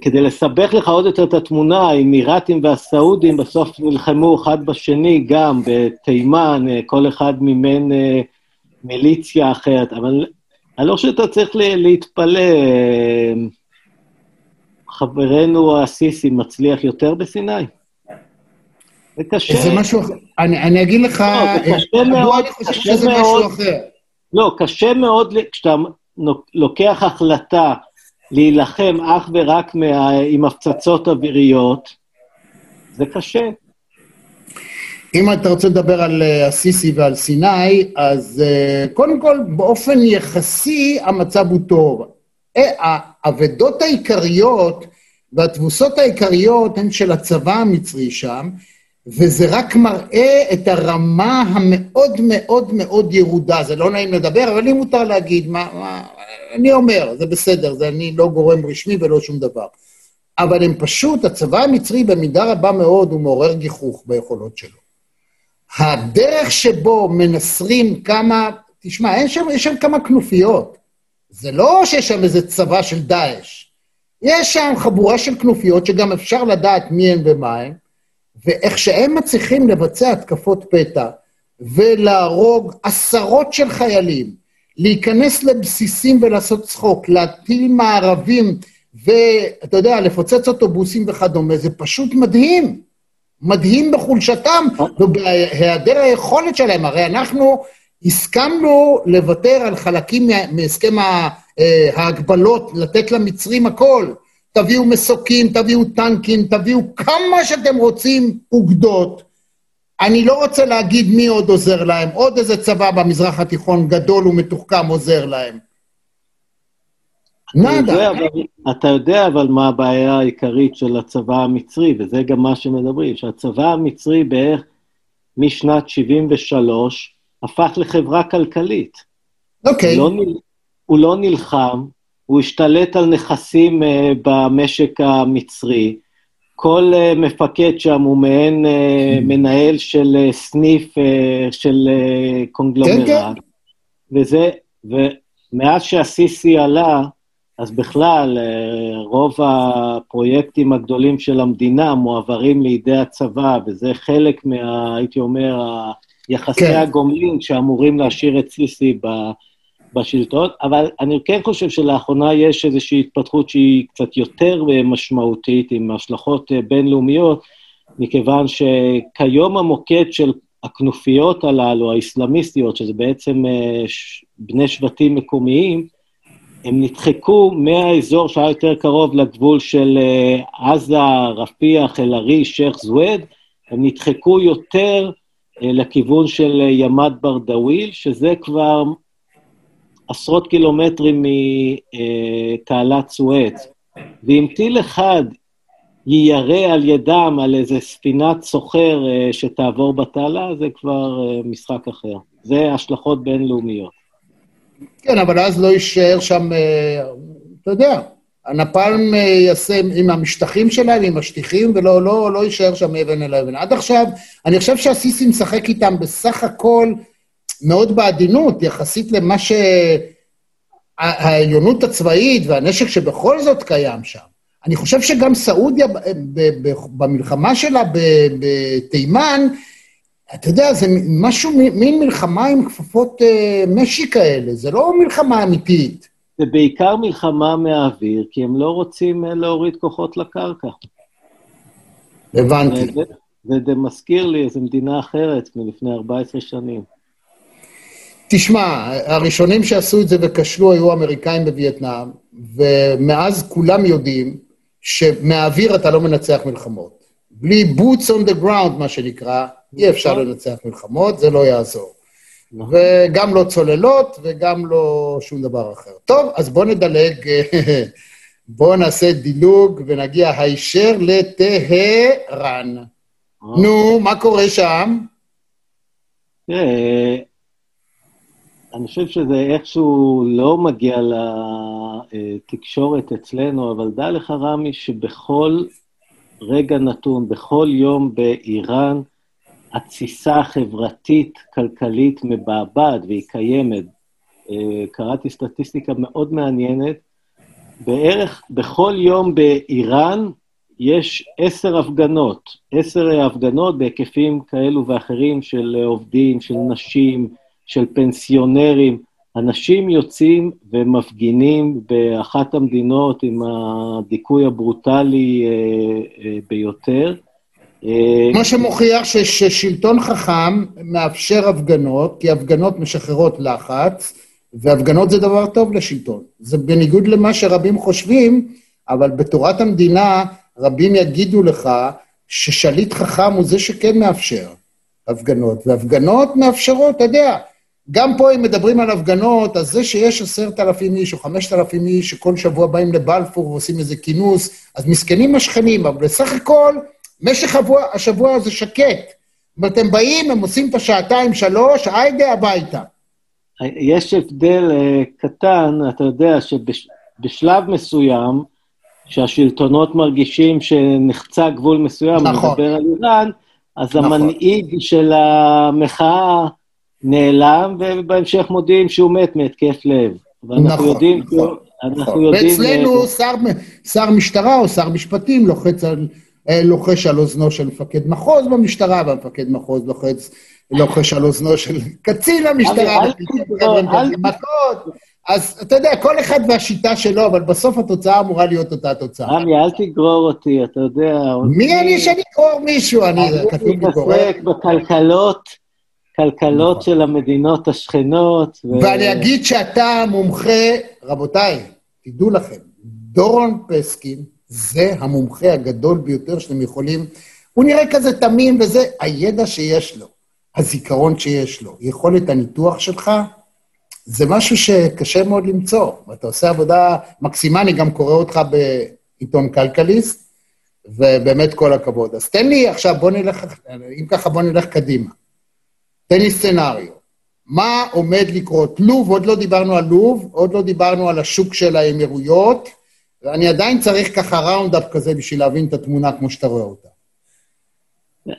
כדי לסבך לך עוד יותר את התמונה, האמירתים והסעודים בסוף נלחמו אחד בשני גם בתימן, כל אחד מימן מיליציה אחרת, אבל אני לא חושב שאתה צריך להתפלא. חברנו הסיסי מצליח יותר בסיני? זה קשה. זה משהו אחר. אני, אני אגיד לך, לא, זה קשה מאוד, אני חושב שזה מאוד, משהו אחר. לא, קשה מאוד כשאתה לוקח החלטה להילחם אך ורק מה, עם הפצצות אוויריות, זה קשה. אם אתה רוצה לדבר על אה, הסיסי ועל סיני, אז אה, קודם כל, באופן יחסי המצב הוא טוב. אה, האבדות העיקריות והתבוסות העיקריות הן של הצבא המצרי שם, וזה רק מראה את הרמה המאוד מאוד מאוד ירודה. זה לא נעים לדבר, אבל לי מותר להגיד, מה, מה, אני אומר, זה בסדר, זה אני לא גורם רשמי ולא שום דבר. אבל הם פשוט, הצבא המצרי במידה רבה מאוד הוא מעורר גיחוך ביכולות שלו. הדרך שבו מנסרים כמה, תשמע, אין שם, יש שם כמה כנופיות. זה לא שיש שם איזה צבא של דאעש. יש שם חבורה של כנופיות שגם אפשר לדעת מי הן ומה הן, ואיך שהם מצליחים לבצע התקפות פתע ולהרוג עשרות של חיילים, להיכנס לבסיסים ולעשות צחוק, להטיל מערבים ואתה יודע, לפוצץ אוטובוסים וכדומה, זה פשוט מדהים. מדהים בחולשתם ובהיעדר היכולת שלהם. הרי אנחנו הסכמנו לוותר על חלקים מהסכם אה, ההגבלות, לתת למצרים הכל. תביאו מסוקים, תביאו טנקים, תביאו כמה שאתם רוצים אוגדות. אני לא רוצה להגיד מי עוד עוזר להם, עוד איזה צבא במזרח התיכון גדול ומתוחכם עוזר להם. נאדה. אתה יודע אבל מה הבעיה העיקרית של הצבא המצרי, וזה גם מה שמדברים, שהצבא המצרי בערך משנת 73' הפך לחברה כלכלית. אוקיי. Okay. הוא, לא, הוא לא נלחם, הוא השתלט על נכסים uh, במשק המצרי, כל uh, מפקד שם הוא מעין uh, מנהל של uh, סניף uh, של uh, קונגלומרט. כן, כן. וזה, ומאז שהסיסי עלה, אז בכלל, uh, רוב הפרויקטים הגדולים של המדינה מועברים לידי הצבא, וזה חלק מה, הייתי אומר, יחסי כן. הגומלין שאמורים להשאיר את סיסי ב... בשלטון, אבל אני כן חושב שלאחרונה יש איזושהי התפתחות שהיא קצת יותר משמעותית, עם השלכות אה, בינלאומיות, מכיוון שכיום המוקד של הכנופיות הללו, האסלאמיסטיות, שזה בעצם אה, בני שבטים מקומיים, הם נדחקו מהאזור שהיה יותר קרוב לגבול של אה, עזה, רפיח, אל-עריש, שייח' זוויד, הם נדחקו יותר לכיוון של ימת ברדאוויל, שזה כבר עשרות קילומטרים מתעלת סואץ, ואם טיל אחד יירה על ידם על איזה ספינת סוחר אה, שתעבור בתעלה, זה כבר אה, משחק אחר. זה השלכות בינלאומיות. כן, אבל אז לא יישאר שם, אה, אתה יודע, הנפלם יעשה עם המשטחים שלהם, עם השטיחים, ולא לא, לא יישאר שם אבן אל אבן. עד עכשיו, אני חושב שהסיסי משחק איתם בסך הכל מאוד בעדינות, יחסית למה ש... העליונות הצבאית והנשק שבכל זאת קיים שם. אני חושב שגם סעודיה במלחמה שלה בתימן, אתה יודע, זה משהו, מין מלחמה עם כפפות אה, משי כאלה, זה לא מלחמה אמיתית. זה בעיקר מלחמה מהאוויר, כי הם לא רוצים אה, להוריד כוחות לקרקע. הבנתי. וזה מזכיר לי איזו מדינה אחרת מלפני 14 שנים. תשמע, הראשונים שעשו את זה וכשלו היו האמריקאים בווייטנאם, ומאז כולם יודעים שמהאוויר אתה לא מנצח מלחמות. בלי boots on the ground, מה שנקרא, אי אפשר נכון. לנצח מלחמות, זה לא יעזור. נכון. וגם לא צוללות וגם לא שום דבר אחר. טוב, אז בואו נדלג, בואו נעשה דילוג ונגיע הישר לטהרן. אה. נו, מה קורה שם? תראה, אני חושב שזה איכשהו לא מגיע לתקשורת אצלנו, אבל דע לך, רמי, שבכל רגע נתון, בכל יום באיראן, התסיסה החברתית-כלכלית מבעבעת, והיא קיימת. אה, קראתי סטטיסטיקה מאוד מעניינת. בערך בכל יום באיראן יש עשר הפגנות, עשר הפגנות בהיקפים כאלו ואחרים של עובדים, של נשים, של פנסיונרים. אנשים יוצאים ומפגינים באחת המדינות עם הדיכוי הברוטלי אה, אה, ביותר. אה, מה שמוכיח ששלטון חכם מאפשר הפגנות, כי הפגנות משחררות לחץ, והפגנות זה דבר טוב לשלטון. זה בניגוד למה שרבים חושבים, אבל בתורת המדינה רבים יגידו לך ששליט חכם הוא זה שכן מאפשר הפגנות, והפגנות מאפשרות, אתה יודע, גם פה, אם מדברים על הפגנות, אז זה שיש עשרת אלפים איש או חמשת אלפים איש שכל שבוע באים לבלפור ועושים איזה כינוס, אז מסכנים השכנים, אבל בסך הכל, משך השבוע, השבוע הזה שקט. הם באים, הם עושים את השעתיים, שלוש, היידה הביתה. יש הבדל uh, קטן, אתה יודע, שבשלב מסוים, שהשלטונות מרגישים שנחצה גבול מסוים, נכון. מדבר על איראן, אז נכון. המנהיג של המחאה נעלם, ובהמשך מודיעים שהוא מת מהתקף לב. ואנחנו נכון, יודעים, נכון. אנחנו נכון. יודעים... ואצלנו ל... שר, שר משטרה או שר משפטים לוחץ על, אה, לוחש על אוזנו של מפקד מחוז במשטרה, והמפקד מחוז לוחץ, לוחש על אוזנו של קצין המשטרה, אז אתה יודע, כל אחד והשיטה שלו, אבל בסוף התוצאה אמורה להיות אותה תוצאה. רמי, אל תגרור אותי, אתה יודע... מי אני שאני אגרור מישהו? אני מתעסק בכלכלות. כלכלות נכון. של המדינות השכנות. ו... ואני אגיד שאתה מומחה, רבותיי, תדעו לכם, דורון פסקין זה המומחה הגדול ביותר שאתם יכולים, הוא נראה כזה תמים וזה, הידע שיש לו, הזיכרון שיש לו, יכולת הניתוח שלך, זה משהו שקשה מאוד למצוא. ואתה עושה עבודה מקסימה, אני גם קורא אותך בעיתון כלכליסט, ובאמת כל הכבוד. אז תן לי עכשיו, בוא נלך, אם ככה בוא נלך קדימה. תן לי סצנריו. מה עומד לקרות? לוב, עוד לא דיברנו על לוב, עוד לא דיברנו על השוק של האמירויות, ואני עדיין צריך ככה ראונדאפ כזה בשביל להבין את התמונה כמו שאתה רואה אותה.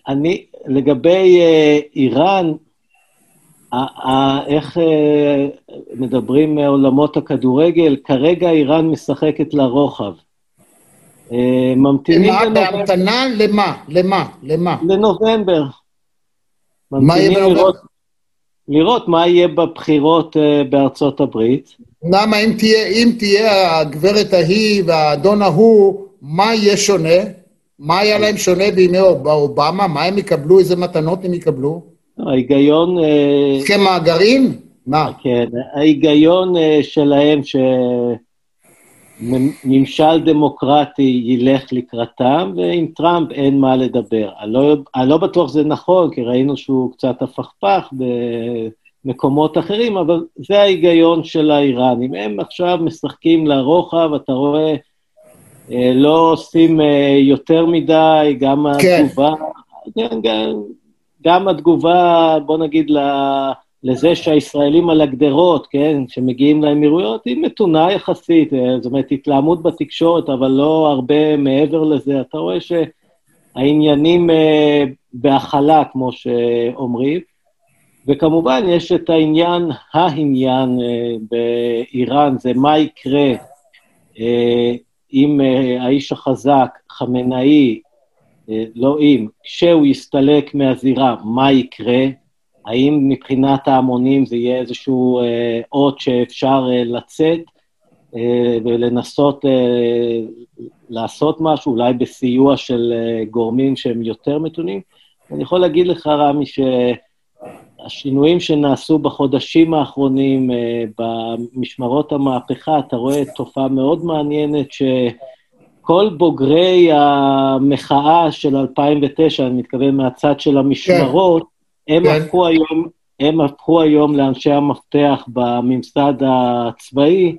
אני, לגבי אה, איראן, איך אה, מדברים עולמות הכדורגל, כרגע איראן משחקת לרוחב. אה, ממתינים לנובמבר. בהמתנה למה? למה? למה? לנובמבר. מה יהיה בנובמבר? לראות מה יהיה בבחירות בארצות הברית. למה אם תהיה, אם תהיה הגברת ההיא והאדון ההוא, מה יהיה שונה? מה היה להם שונה בימי אובמה? מה הם יקבלו? איזה מתנות הם יקבלו? ההיגיון... אה, הסכם הגרעין? מה? כן, ההיגיון אה, שלהם שממשל דמוקרטי ילך לקראתם, ועם טראמפ אין מה לדבר. אני לא, אני לא בטוח שזה נכון, כי ראינו שהוא קצת הפכפך במקומות אחרים, אבל זה ההיגיון של האיראנים. הם עכשיו משחקים לרוחב, אתה רואה... אה, לא עושים אה, יותר מדי, גם כן. התגובה, כן, גם, גם התגובה, בוא נגיד, לזה שהישראלים על הגדרות, כן, שמגיעים לאמירויות, היא מתונה יחסית, אה, זאת אומרת, התלהמות בתקשורת, אבל לא הרבה מעבר לזה. אתה רואה שהעניינים בהכלה, כמו שאומרים, וכמובן, יש את העניין, העניין באיראן, זה מה יקרה אם uh, האיש החזק, חמינאי, לא אם, כשהוא יסתלק מהזירה, מה יקרה? האם מבחינת ההמונים זה יהיה איזשהו אות שאפשר לצאת ולנסות לעשות משהו, אולי בסיוע של גורמים שהם יותר מתונים? אני יכול להגיד לך, רמי, ש... השינויים שנעשו בחודשים האחרונים אה, במשמרות המהפכה, אתה רואה תופעה מאוד מעניינת שכל בוגרי המחאה של 2009, אני מתכוון מהצד של המשמרות, כן. הם, כן. הפכו היום, הם הפכו היום לאנשי המפתח בממסד הצבאי,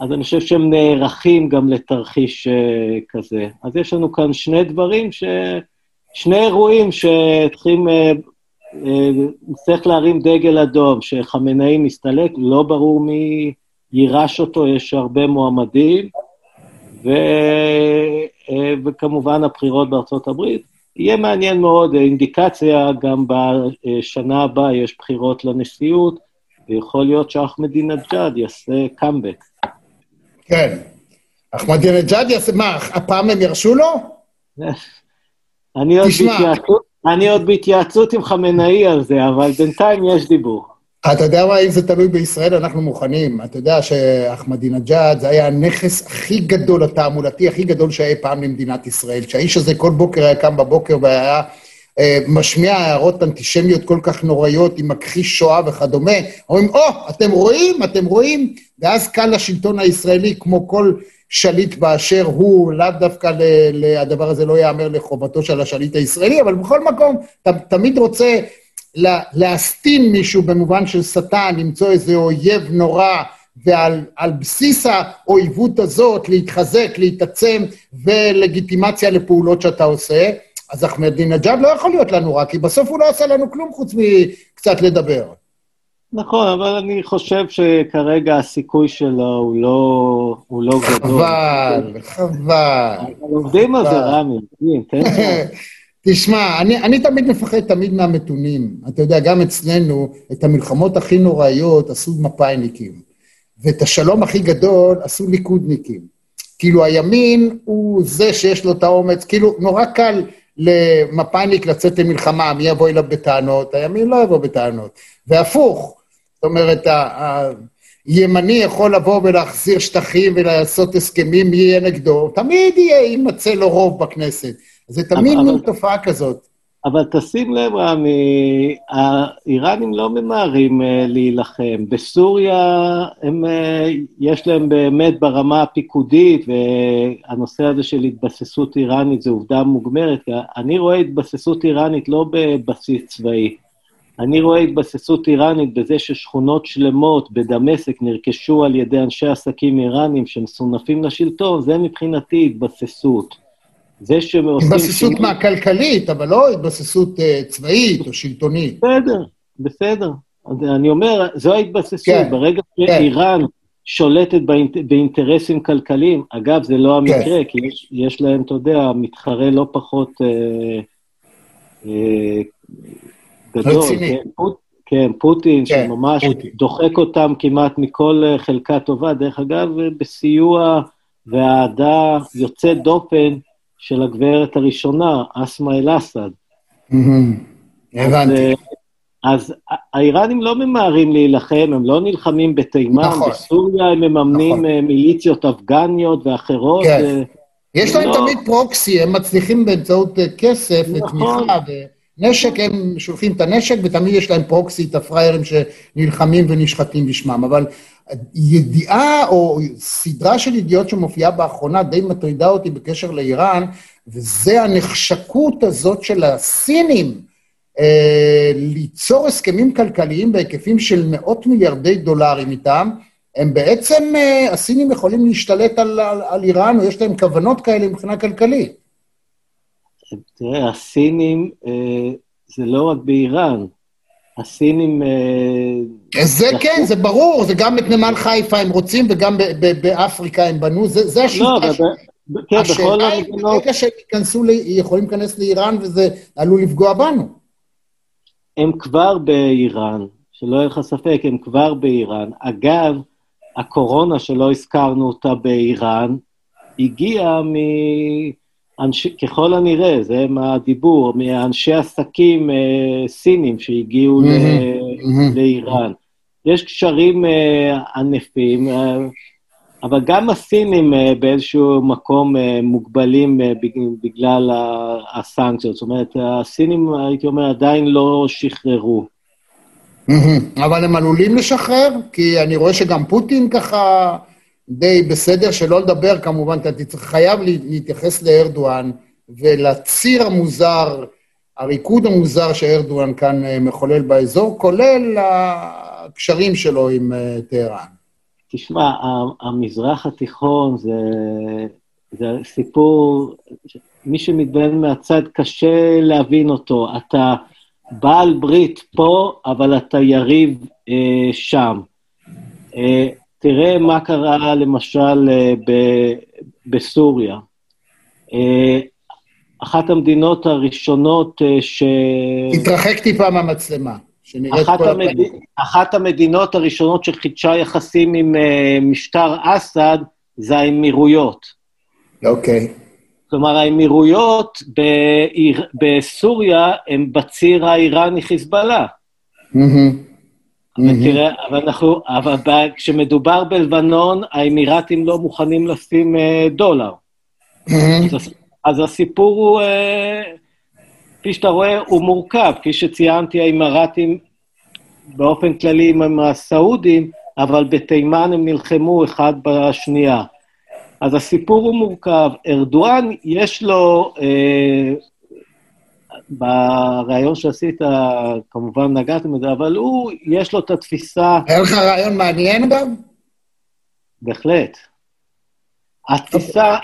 אז אני חושב שהם נערכים גם לתרחיש אה, כזה. אז יש לנו כאן שני דברים, ש... שני אירועים שצריכים אה, צריך להרים דגל אדום, שחמינאי מסתלק, לא ברור מי יירש אותו, יש הרבה מועמדים, ו... וכמובן הבחירות בארצות הברית. יהיה מעניין מאוד, אינדיקציה, גם בשנה הבאה יש בחירות לנשיאות, ויכול להיות שאחמדינג'אד יעשה קאמבק. כן. אחמדינג'אד יעשה, מה, הפעם הם ירשו לו? אני עוד בהתייעצות אני עוד בהתייעצות עם חמינאי על זה, אבל בינתיים יש דיבור. אתה יודע מה, אם זה תלוי בישראל, אנחנו מוכנים. אתה יודע שאחמדינג'אד זה היה הנכס הכי גדול, התעמולתי הכי גדול שהיה פעם למדינת ישראל. שהאיש הזה כל בוקר היה קם בבוקר והיה משמיע הערות אנטישמיות כל כך נוראיות, עם מכחיש שואה וכדומה. אומרים, או, oh, אתם רואים, אתם רואים? ואז קל לשלטון הישראלי, כמו כל שליט באשר הוא, לאו דווקא הדבר הזה לא ייאמר לחובתו של השליט הישראלי, אבל בכל מקום, אתה תמיד רוצה לה, להסתין מישהו במובן של שטן, למצוא איזה אויב נורא, ועל בסיס האויבות הזאת להתחזק, להתעצם, ולגיטימציה לפעולות שאתה עושה. אז אחמדינג'אד לא יכול להיות לנו רע, כי בסוף הוא לא עשה לנו כלום חוץ מקצת לדבר. נכון, אבל אני חושב שכרגע הסיכוי שלו הוא לא, הוא לא גדול. חבל, חבל. עובדים על זה, רמי, תן תשמע, אני, אני תמיד מפחד תמיד מהמתונים. אתה יודע, גם אצלנו, את המלחמות הכי נוראיות עשו מפאיניקים, ואת השלום הכי גדול עשו ליכודניקים. כאילו, הימין הוא זה שיש לו את האומץ, כאילו, נורא קל למפאיניק לצאת למלחמה, מי יבוא אליו בטענות? הימין לא יבוא בטענות. והפוך, זאת אומרת, הימני יכול לבוא ולהחזיר שטחים ולעשות הסכמים, מי יהיה נגדו, תמיד יהיה, יימצא לו רוב בכנסת. זה תמיד מין תופעה כזאת. אבל תשים לב, רמי, האיראנים לא ממהרים uh, להילחם. בסוריה הם, uh, יש להם באמת ברמה הפיקודית, והנושא הזה של התבססות איראנית זה עובדה מוגמרת. אני רואה התבססות איראנית לא בבסיס צבאי, אני רואה התבססות איראנית בזה ששכונות שלמות בדמשק נרכשו על ידי אנשי עסקים איראנים שמסונפים לשלטון, זה מבחינתי התבססות. זה שעושים... התבססות שינוי... מה, כלכלית, אבל לא התבססות uh, צבאית או שלטונית. בסדר, בסדר. אני אומר, זו ההתבססות. כן, ברגע כן. שאיראן שולטת באינט, באינטרסים כלכליים. אגב, זה לא המקרה, כן. כי יש, יש להם, אתה יודע, מתחרה לא פחות אה, אה, גדול. כן, פוט, כן, פוטין, כן, שממש פוטין. דוחק אותם כמעט מכל אה, חלקה טובה. דרך אגב, אה, בסיוע ואהדה יוצאת דופן של הגברת הראשונה, אסמה אל-אסד. הבנתי. אז האיראנים לא ממהרים להילחם, הם לא נלחמים בתימן, נכון. בסוריה הם מממנים נכון. אה, מיליציות אפגניות ואחרות. כן. יש להם לא... תמיד פרוקסי, הם מצליחים באמצעות כסף נכון. ותמיכה ונשק, הם שולחים את הנשק, ותמיד יש להם פרוקסי, את הפראיירים שנלחמים ונשחטים בשמם. אבל ידיעה או סדרה של ידיעות שמופיעה באחרונה די מטרידה אותי בקשר לאיראן, וזה הנחשקות הזאת של הסינים אה, ליצור הסכמים כלכליים בהיקפים של מאות מיליארדי דולרים איתם. הם בעצם, אה, הסינים יכולים להשתלט על, על, על איראן, או יש להם כוונות כאלה מבחינה כלכלית. תראה, הסינים, אה, זה לא רק באיראן, הסינים... אה, זה כן, זה ברור, זה גם את נמל חיפה הם רוצים, וגם באפריקה הם בנו, זה, זה השיטה לא, ש... כן, בכל המדינות... ברגע שהם ייכנסו, יכולים להיכנס לאיראן, וזה עלול לפגוע בנו. הם כבר באיראן, שלא יהיה לך ספק, הם כבר באיראן. אגב, הקורונה, שלא הזכרנו אותה באיראן, הגיעה מ... אנש... ככל הנראה, זה מה הדיבור, מאנשי עסקים אה, סינים שהגיעו mm-hmm, ל... לאיראן. יש קשרים אה, ענפים, אה, אבל גם הסינים אה, באיזשהו מקום אה, מוגבלים אה, בגלל הסנקציות. זאת אומרת, הסינים, הייתי אומר, עדיין לא שחררו. Mm-hmm. אבל הם עלולים לשחרר? כי אני רואה שגם פוטין ככה... די בסדר, שלא לדבר כמובן, אתה חייב להתייחס לארדואן ולציר המוזר, הריקוד המוזר שארדואן כאן אה, מחולל באזור, כולל הקשרים שלו עם אה, טהרן. תשמע, המזרח התיכון זה, זה סיפור, מי שמתבונן מהצד קשה להבין אותו. אתה בעל ברית פה, אבל אתה יריב אה, שם. אה, תראה מה קרה למשל אה, בסוריה. אה, אחת המדינות הראשונות אה, ש... תתרחק טיפה מהמצלמה, שנראית כל המד... אחת המדינות הראשונות שחידשה יחסים עם משטר אסד זה האמירויות. אוקיי. כלומר, האמירויות באיר... בסוריה הם בציר האיראני-חיזבאללה. Mm-hmm. אבל תראה, אבל אנחנו, אבל כשמדובר בלבנון, האמירתים לא מוכנים לשים אה, דולר. אז, אז הסיפור הוא, אה, כפי שאתה רואה, הוא מורכב. כפי שציינתי, האמירתים באופן כללי הם הסעודים, אבל בתימן הם נלחמו אחד בשנייה. אז הסיפור הוא מורכב. ארדואן, יש לו אה, בריאיון שעשית, כמובן נגעתם בזה, אבל הוא, יש לו את התפיסה... היה לך רעיון מעניין גם? בהחלט. התפיסה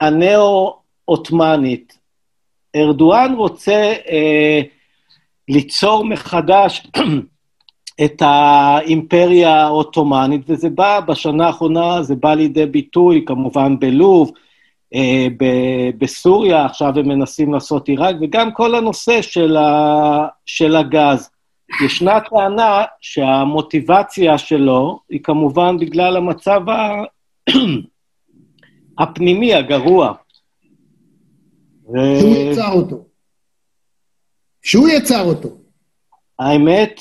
הנאו-עות'מאנית, ארדואן רוצה אה, ליצור מחדש את האימפריה העות'מאנית, וזה בא, בשנה האחרונה זה בא לידי ביטוי, כמובן בלוב, אה, בסוריה, עכשיו הם מנסים לעשות עיראק, וגם כל הנושא של, ה, של הגז. ישנה טענה שהמוטיבציה שלו היא כמובן בגלל המצב ה... הפנימי הגרוע. שהוא ו... יצר אותו. שהוא יצר אותו. האמת,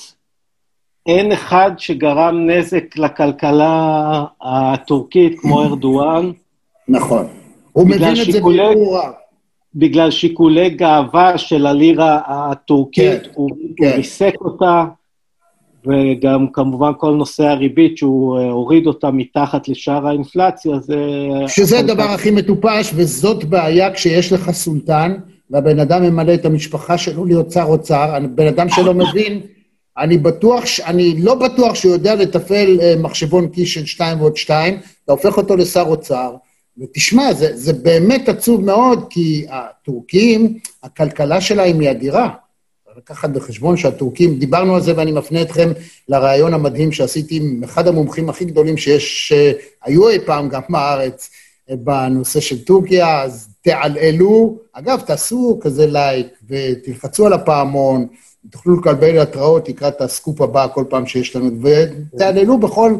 אין אחד שגרם נזק לכלכלה הטורקית כמו ארדואן. נכון. הוא מבין את זה ברורה. בגלל שיקולי גאווה של הלירה הטורקית, כן, הוא, כן. הוא ריסק אותה, וגם כמובן כל נושא הריבית, שהוא אה, הוריד אותה מתחת לשאר האינפלציה, זה... שזה הדבר הכי מטופש, וזאת בעיה כשיש לך סולטן, והבן אדם ממלא את המשפחה שלו להיות שר אוצר, בן אדם שלא מבין, אני בטוח. אני לא בטוח שהוא יודע לתפעל אה, מחשבון כיס של שתיים ועוד שתיים, אתה הופך אותו לשר אוצר, ותשמע, זה, זה באמת עצוב מאוד, כי הטורקים, הכלכלה שלהם היא אדירה. לקחת בחשבון שהטורקים, דיברנו על זה ואני מפנה אתכם לרעיון המדהים שעשיתי עם אחד המומחים הכי גדולים שיש, שהיו אי פעם גם בארץ, בנושא של טורקיה, אז תעלעלו. אגב, תעשו כזה לייק ותלחצו על הפעמון, תוכלו לקבל התראות לקראת הסקופ הבא כל פעם שיש לנו, ותעללו בכל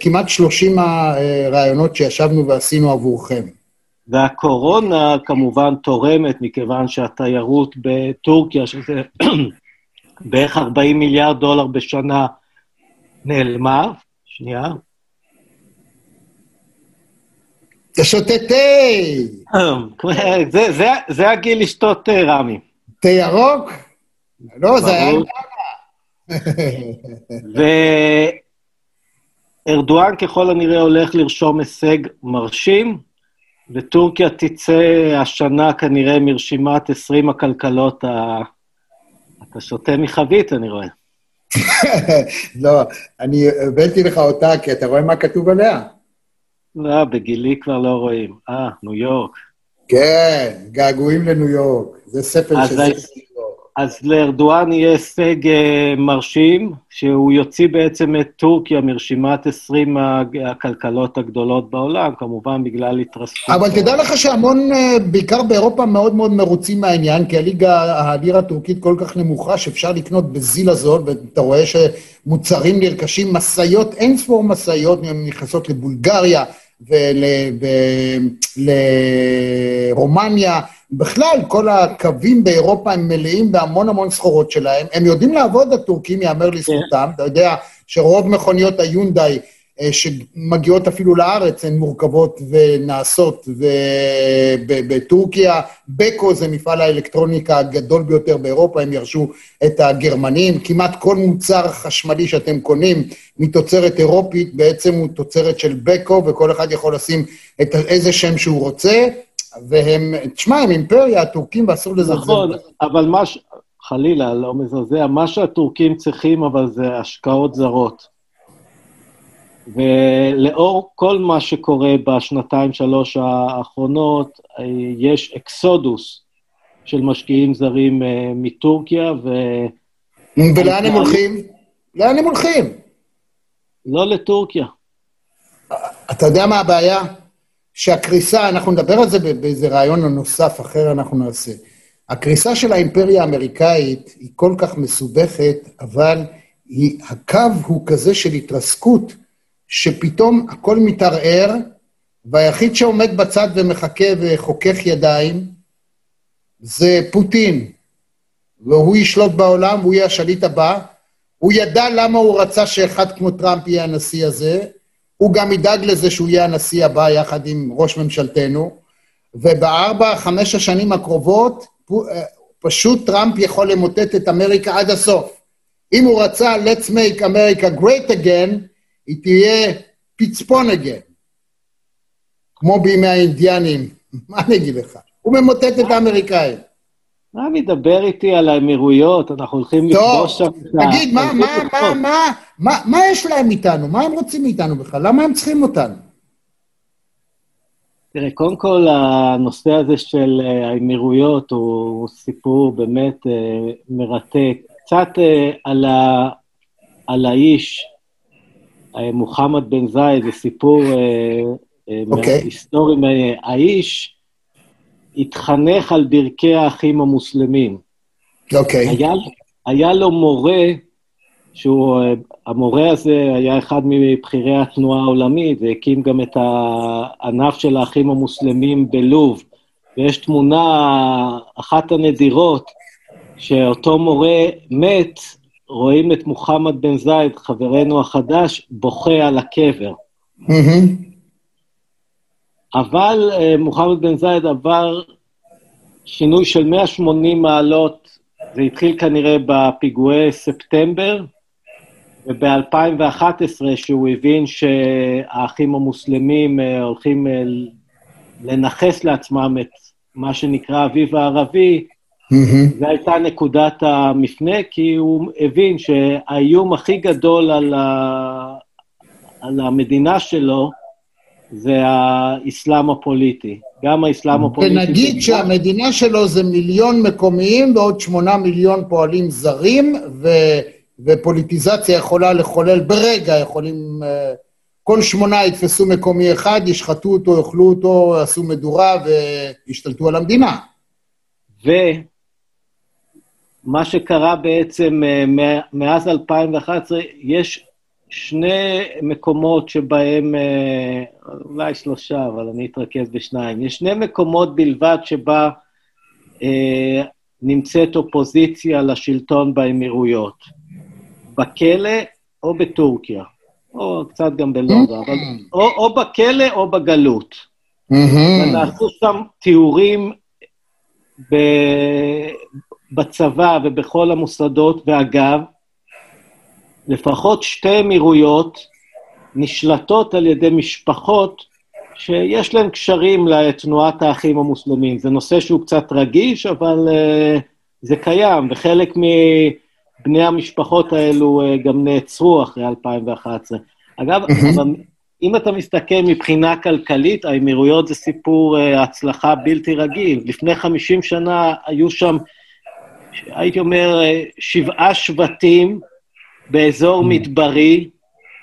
כמעט 30 הרעיונות שישבנו ועשינו עבורכם. והקורונה כמובן תורמת, מכיוון שהתיירות בטורקיה, שזה בערך 40 מיליארד דולר בשנה, נעלמה. שנייה. אתה שותה תה! זה, זה, זה הגיל לשתות תה, רמי. תה ירוק? לא, זה היה עם וארדואן ככל הנראה הולך לרשום הישג מרשים, וטורקיה תצא השנה כנראה מרשימת 20 הכלכלות ה... אתה שותה מחבית, אני רואה. לא, אני הבאתי לך אותה, כי אתה רואה מה כתוב עליה? לא, בגילי כבר לא רואים. אה, ניו יורק. כן, געגועים לניו יורק. זה ספר של... אז לארדואן יהיה הישג אה, מרשים, שהוא יוציא בעצם את טורקיה מרשימת 20 הכלכלות הגדולות בעולם, כמובן בגלל התרסקות. אבל תדע לך שהמון, אה, בעיקר באירופה, מאוד מאוד מרוצים מהעניין, כי הליגה, הלירה הטורקית כל כך נמוכה, שאפשר לקנות בזיל הזול, ואתה רואה שמוצרים נרכשים, משאיות, אין ספור משאיות נכנסות לבולגריה ולרומניה. בכלל, כל הקווים באירופה הם מלאים בהמון המון סחורות שלהם. הם יודעים לעבוד, הטורקים, יאמר לזכותם. Yeah. אתה יודע שרוב מכוניות היונדאי אה, שמגיעות אפילו לארץ הן מורכבות ונעשות בטורקיה. בקו זה מפעל האלקטרוניקה הגדול ביותר באירופה, הם ירשו את הגרמנים. כמעט כל מוצר חשמלי שאתם קונים מתוצרת אירופית בעצם הוא תוצרת של בקו, וכל אחד יכול לשים את איזה שם שהוא רוצה. והם, תשמע, הם אימפריה, הטורקים, ואסור לזלזל. נכון, אבל מה ש... חלילה, לא מזעזע, מה שהטורקים צריכים, אבל זה השקעות זרות. ולאור כל מה שקורה בשנתיים-שלוש האחרונות, יש אקסודוס של משקיעים זרים אה, מטורקיה, ו... ולאן הם הולכים? לאן הם הולכים? לא לטורקיה. אתה יודע מה הבעיה? שהקריסה, אנחנו נדבר על זה באיזה רעיון נוסף אחר אנחנו נעשה. הקריסה של האימפריה האמריקאית היא כל כך מסובכת, אבל היא, הקו הוא כזה של התרסקות, שפתאום הכל מתערער, והיחיד שעומד בצד ומחכה וחוכך ידיים זה פוטין. והוא ישלוט בעולם, הוא יהיה השליט הבא. הוא ידע למה הוא רצה שאחד כמו טראמפ יהיה הנשיא הזה, הוא גם ידאג לזה שהוא יהיה הנשיא הבא יחד עם ראש ממשלתנו, ובארבע, חמש השנים הקרובות, פשוט טראמפ יכול למוטט את אמריקה עד הסוף. אם הוא רצה let's make America great again, היא תהיה פצפון again. כמו בימי האינדיאנים, מה אני אגיד לך? הוא ממוטט את האמריקאים. מה מדבר איתי על האמירויות? אנחנו הולכים לפגוש שם... טוב, תגיד, מה, מה, מה, מה, מה, מה יש להם איתנו? מה הם רוצים מאיתנו בכלל? למה הם צריכים אותנו? תראה, קודם כל, הנושא הזה של אה, האמירויות הוא סיפור באמת אה, מרתק. קצת אה, על, ה, על האיש, מוחמד בן זייד, זה סיפור okay. אוקיי. היסטורי. האיש, התחנך על ברכי האחים המוסלמים. אוקיי. Okay. היה, היה לו מורה, שהוא, המורה הזה היה אחד מבכירי התנועה העולמית, והקים גם את הענף של האחים המוסלמים בלוב. ויש תמונה, אחת הנדירות, שאותו מורה מת, רואים את מוחמד בן זייד, חברנו החדש, בוכה על הקבר. Mm-hmm. אבל אה, מוחמד בן זייד עבר שינוי של 180 מעלות, זה התחיל כנראה בפיגועי ספטמבר, וב-2011, שהוא הבין שהאחים המוסלמים אה, הולכים אה, לנכס לעצמם את מה שנקרא האביב הערבי, mm-hmm. זו הייתה נקודת המפנה, כי הוא הבין שהאיום הכי גדול על, ה... על המדינה שלו זה האסלאם הפוליטי. גם האסלאם הפוליטי... ונגיד שהמדינה שלו זה מיליון מקומיים ועוד שמונה מיליון פועלים זרים, ו... ופוליטיזציה יכולה לחולל ברגע, יכולים... אה, כל שמונה יתפסו מקומי אחד, ישחטו אותו, יאכלו אותו, עשו מדורה וישתלטו על המדינה. ומה שקרה בעצם אה, מאז 2011, יש שני מקומות שבהם, אה, אולי שלושה, אבל אני אתרכז בשניים. יש שני מקומות בלבד שבה אה, נמצאת אופוזיציה לשלטון באמירויות, בכלא או בטורקיה, או קצת גם בלונדון, אבל או, או בכלא או בגלות. ונעשו שם תיאורים ב, בצבא ובכל המוסדות, ואגב, לפחות שתי אמירויות נשלטות על ידי משפחות שיש להן קשרים לתנועת האחים המוסלמים. זה נושא שהוא קצת רגיש, אבל uh, זה קיים, וחלק מבני המשפחות האלו uh, גם נעצרו אחרי 2011. אגב, אבל אם אתה מסתכל מבחינה כלכלית, האמירויות זה סיפור uh, הצלחה בלתי רגיל. לפני 50 שנה היו שם, הייתי אומר, שבעה שבטים, באזור mm. מדברי,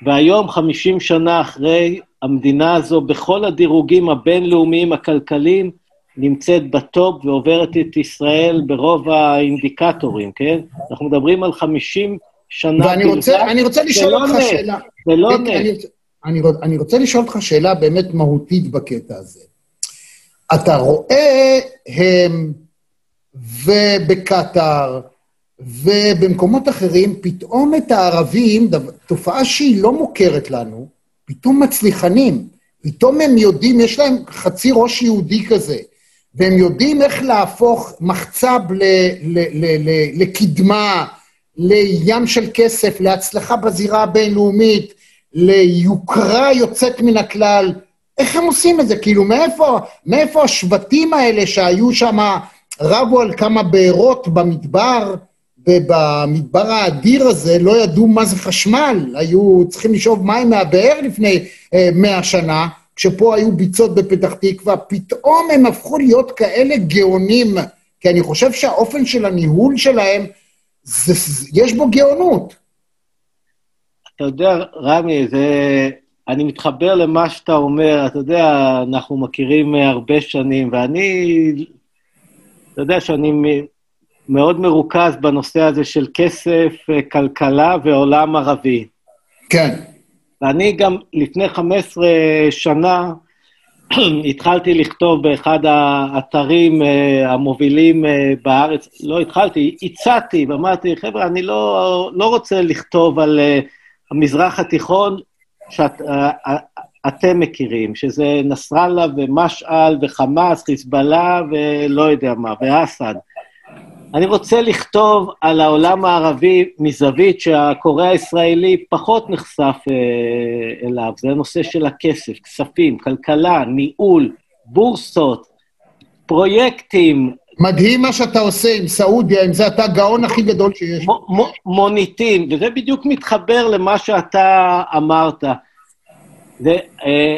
והיום, 50 שנה אחרי, המדינה הזו, בכל הדירוגים הבינלאומיים הכלכליים, נמצאת בטופ ועוברת את ישראל ברוב האינדיקטורים, כן? אנחנו מדברים על 50 שנה ואני רוצה, אני רוצה לשאול אותך נט, שאלה. זה לא נט. אני, אני, אני רוצה לשאול אותך שאלה באמת מהותית בקטע הזה. אתה רואה הם, ובקטאר, ובמקומות אחרים, פתאום את הערבים, תופעה שהיא לא מוכרת לנו, פתאום מצליחנים. פתאום הם יודעים, יש להם חצי ראש יהודי כזה, והם יודעים איך להפוך מחצב ל, ל, ל, ל, לקדמה, לים של כסף, להצלחה בזירה הבינלאומית, ליוקרה יוצאת מן הכלל. איך הם עושים את זה? כאילו, מאיפה, מאיפה השבטים האלה שהיו שם, רבו על כמה בארות במדבר, ובמדבר האדיר הזה לא ידעו מה זה חשמל, היו צריכים לשאוב מים מהבאר לפני אה, מאה שנה, כשפה היו ביצות בפתח תקווה, פתאום הם הפכו להיות כאלה גאונים, כי אני חושב שהאופן של הניהול שלהם, זה, יש בו גאונות. אתה יודע, רמי, זה... אני מתחבר למה שאתה אומר, אתה יודע, אנחנו מכירים הרבה שנים, ואני, אתה יודע שאני מאוד מרוכז בנושא הזה של כסף, אה, כלכלה ועולם ערבי. כן. ואני גם לפני 15 שנה התחלתי לכתוב באחד האתרים אה, המובילים אה, בארץ, לא התחלתי, הצעתי ואמרתי, חבר'ה, אני לא, לא רוצה לכתוב על המזרח התיכון שאתם שאת, מכירים, שזה נסראללה ומשעל וחמאס, חיזבאללה ולא יודע מה, ואסד. אני רוצה לכתוב על העולם הערבי מזווית שהקורא הישראלי פחות נחשף אה, אליו. זה הנושא של הכסף, כספים, כלכלה, ניהול, בורסות, פרויקטים. מדהים מה שאתה עושה עם סעודיה, אם זה אתה הגאון הכי גדול שיש. מוניטין, וזה בדיוק מתחבר למה שאתה אמרת. זה, אה,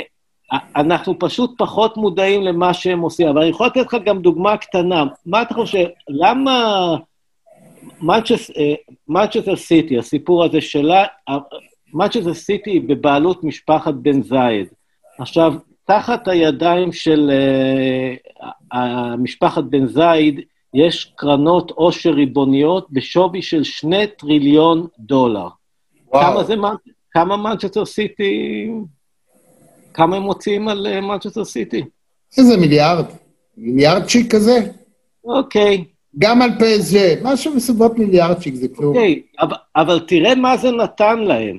אנחנו פשוט פחות מודעים למה שהם עושים. אבל אני יכול לתת לך גם דוגמה קטנה. מה אתה חושב, למה מנצ'סטר סיטי, הסיפור הזה שלה, מנצ'סטר סיטי היא בבעלות משפחת בן זייד. עכשיו, תחת הידיים של אה, משפחת בן זייד, יש קרנות עושר ריבוניות בשווי של שני טריליון דולר. וואו. כמה זה, כמה מנצ'סטר סיטי כמה הם מוציאים על מנצ'סטר סיטי? איזה מיליארד? מיליארד צ'יק כזה? אוקיי. גם על פ.ס.ז', משהו בסביבות מיליארד צ'יק, זה כלום. אוקיי, אבל, אבל תראה מה זה נתן להם.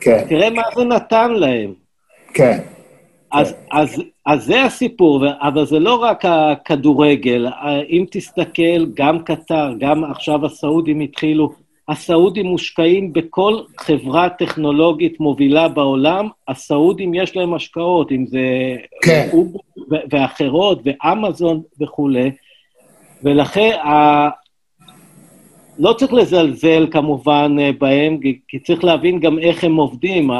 כן. תראה מה זה נתן להם. כן. אז, כן. אז, אז זה הסיפור, אבל זה לא רק הכדורגל. אם תסתכל, גם קטר, גם עכשיו הסעודים התחילו, הסעודים מושקעים בכל חברה טכנולוגית מובילה בעולם, הסעודים יש להם השקעות, אם זה כן. אובר ואחרות, ואמזון וכולי, ולכן ה... לא צריך לזלזל כמובן בהם, כי צריך להבין גם איך הם עובדים.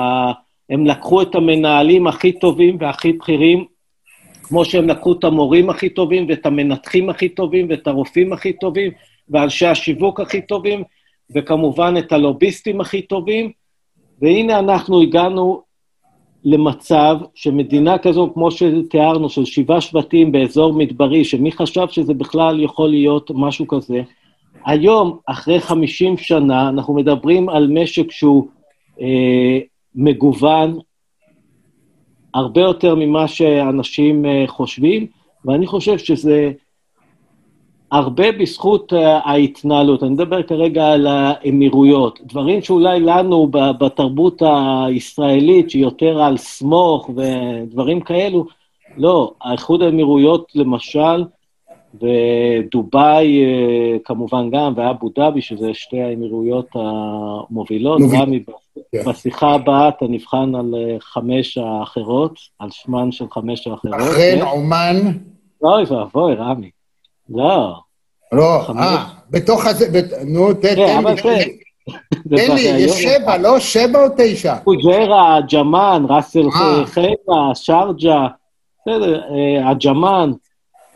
הם לקחו את המנהלים הכי טובים והכי בכירים, כמו שהם לקחו את המורים הכי טובים, ואת המנתחים הכי טובים, ואת הרופאים הכי טובים, ואנשי השיווק הכי טובים, וכמובן את הלוביסטים הכי טובים, והנה אנחנו הגענו למצב שמדינה כזו, כמו שתיארנו, של שבעה שבטים באזור מדברי, שמי חשב שזה בכלל יכול להיות משהו כזה, היום, אחרי 50 שנה, אנחנו מדברים על משק שהוא אה, מגוון הרבה יותר ממה שאנשים אה, חושבים, ואני חושב שזה הרבה בזכות אה, ההתנהלות. אני מדבר כרגע על האמירויות, דברים שאולי לנו בתרבות הישראלית, שהיא יותר על סמוך ודברים כאלו, לא, האיחוד האמירויות למשל, ודובאי אה, כמובן גם, ואבו דאבי, שזה שתי האמירויות המובילות. רמי, כן. בשיחה הבאה אתה נבחן על אה, חמש האחרות, על שמן של חמש האחרות. בחריין, כן? אומן. אוי ואבוי, רמי. לא. לא, אה, בתוך הזה, נו, תן כן, לי. תן לי, יש שבע, לא? שבע או תשע? פוג'רה, ג'מאן, ראסל חייבה, שרג'ה, בסדר, הג'מאן.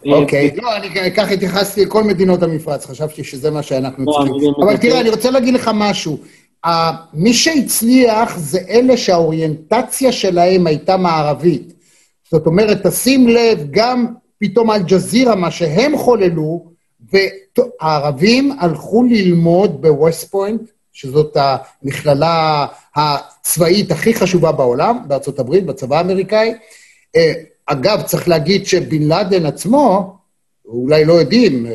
אה, אוקיי, לא, אני ככה התייחסתי לכל מדינות המפרץ, חשבתי שזה מה שאנחנו לא, צריכים. אבל תראה, אני רוצה להגיד לך משהו. מי שהצליח זה אלה שהאוריינטציה שלהם הייתה מערבית. זאת אומרת, תשים לב, גם פתאום אל-ג'זירה, מה שהם חוללו, והערבים הלכו ללמוד בווסט פוינט, שזאת המכללה הצבאית הכי חשובה בעולם, בארצות הברית, בצבא האמריקאי. אה, אגב, צריך להגיד שבן לאדן עצמו, אולי לא יודעים,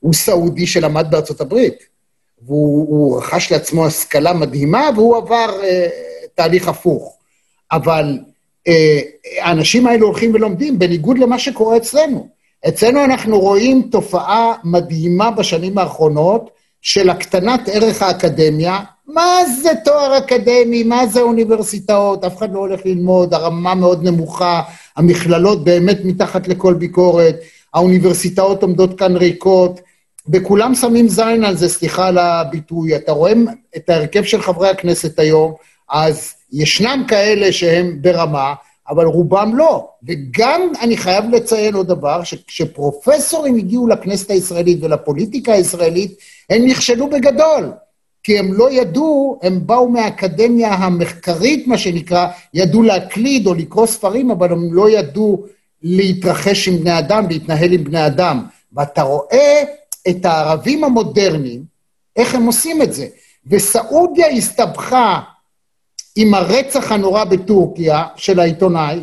הוא סעודי שלמד בארצות הברית, והוא רכש לעצמו השכלה מדהימה, והוא עבר אה, תהליך הפוך. אבל אה, האנשים האלו הולכים ולומדים, בניגוד למה שקורה אצלנו. אצלנו אנחנו רואים תופעה מדהימה בשנים האחרונות של הקטנת ערך האקדמיה. מה זה תואר אקדמי? מה זה אוניברסיטאות? אף אחד לא הולך ללמוד, הרמה מאוד נמוכה, המכללות באמת מתחת לכל ביקורת, האוניברסיטאות עומדות כאן ריקות, וכולם שמים זין על זה, סליחה על הביטוי. אתה רואה את ההרכב של חברי הכנסת היום, אז ישנם כאלה שהם ברמה, אבל רובם לא. וגם אני חייב לציין עוד דבר, שכשפרופסורים הגיעו לכנסת הישראלית ולפוליטיקה הישראלית, הם נכשלו בגדול. כי הם לא ידעו, הם באו מהאקדמיה המחקרית, מה שנקרא, ידעו להקליד או לקרוא ספרים, אבל הם לא ידעו להתרחש עם בני אדם, להתנהל עם בני אדם. ואתה רואה את הערבים המודרניים, איך הם עושים את זה. וסעודיה הסתבכה עם הרצח הנורא בטורקיה של העיתונאי,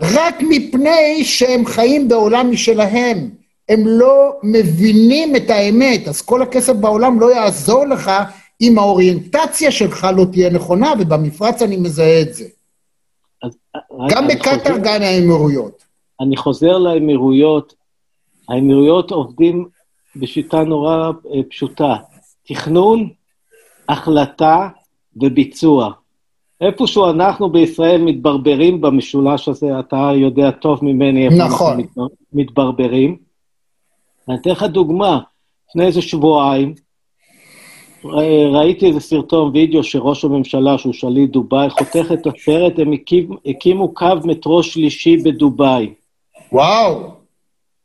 רק מפני שהם חיים בעולם משלהם. הם לא מבינים את האמת, אז כל הכסף בעולם לא יעזור לך אם האוריינטציה שלך לא תהיה נכונה, ובמפרץ אני מזהה את זה. אז, גם בקטאר, גם האמירויות. אני חוזר לאמירויות. האמירויות עובדים בשיטה נורא אה, פשוטה. תכנון, החלטה וביצוע. איפשהו אנחנו בישראל מתברברים במשולש הזה, אתה יודע טוב ממני איפה נכון. אנחנו מתברברים. אני אתן לך דוגמה. לפני איזה שבועיים, ראיתי איזה סרטון וידאו שראש הממשלה, שהוא שליט דובאי, חותך את הסרט, הם הקים, הקימו קו מטרו שלישי בדובאי. וואו.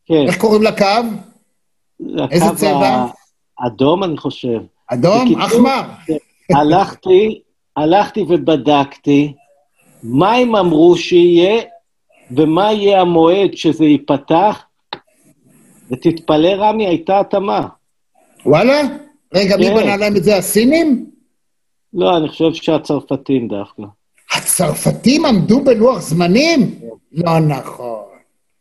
כן. איך קוראים לקו? איזה צבע? אדום, אני חושב. אדום? אחמר. הלכתי, הלכתי ובדקתי מה הם אמרו שיהיה ומה יהיה המועד שזה ייפתח, ותתפלא, רמי, הייתה התאמה. וואלה? רגע, כן. מי בנה להם את זה, הסינים? לא, אני חושב שהצרפתים דווקא. הצרפתים עמדו בלוח זמנים? כן. לא נכון.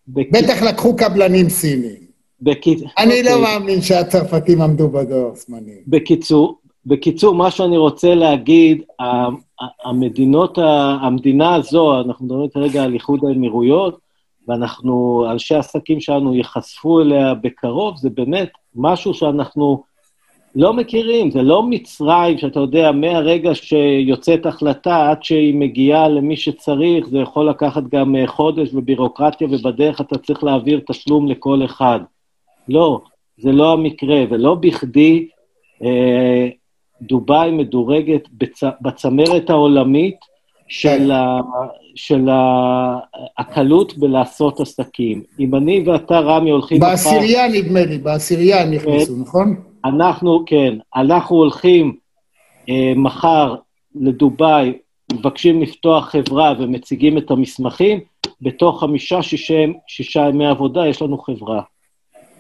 בטח לקחו קבלנים סינים. אני לא אוקיי. לא מאמין שהצרפתים עמדו בלוח זמנים. בקיצור, בקיצור, מה שאני רוצה להגיד, המדינות, המדינה הזו, אנחנו מדברים כרגע על איחוד האמירויות, ואנחנו, אנשי העסקים שלנו ייחשפו אליה בקרוב, זה באמת משהו שאנחנו לא מכירים. זה לא מצרים, שאתה יודע, מהרגע שיוצאת החלטה עד שהיא מגיעה למי שצריך, זה יכול לקחת גם אה, חודש ובירוקרטיה, ובדרך אתה צריך להעביר תשלום לכל אחד. לא, זה לא המקרה, ולא בכדי אה, דובאי מדורגת בצ... בצמרת העולמית של, ה, של ה, הקלות בלעשות עסקים. אם אני ואתה, רמי, הולכים... בעשירייה נדמה לי, בעשירייה הם נכנסו, כן, נכון? אנחנו, כן, אנחנו הולכים אה, מחר לדובאי, מבקשים לפתוח חברה ומציגים את המסמכים, בתוך חמישה, שישה, שישה ימי עבודה יש לנו חברה.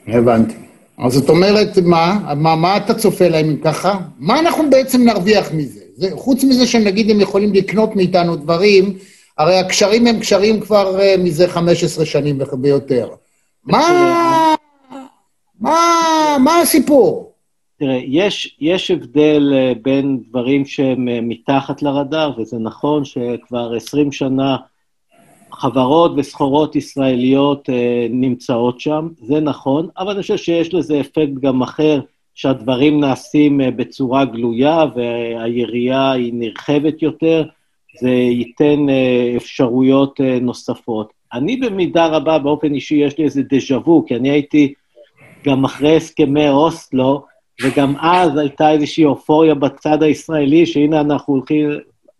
הבנתי. אז זאת אומרת, מה? מה, מה אתה צופה להם אם ככה? מה אנחנו בעצם נרוויח מזה? זה, חוץ מזה שנגיד הם יכולים לקנות מאיתנו דברים, הרי הקשרים הם קשרים כבר uh, מזה 15 שנים ויותר. מה, מה, מה הסיפור? תראה, יש, יש הבדל uh, בין דברים שהם uh, מתחת לרדאר, וזה נכון שכבר 20 שנה חברות וסחורות ישראליות אה, נמצאות שם, זה נכון, אבל אני חושב שיש לזה אפקט גם אחר, שהדברים נעשים אה, בצורה גלויה והיריעה היא נרחבת יותר, זה ייתן אה, אפשרויות אה, נוספות. אני במידה רבה, באופן אישי, יש לי איזה דז'ה וו, כי אני הייתי גם אחרי הסכמי אוסלו, וגם אז הייתה איזושהי אופוריה בצד הישראלי, שהנה אנחנו הולכים,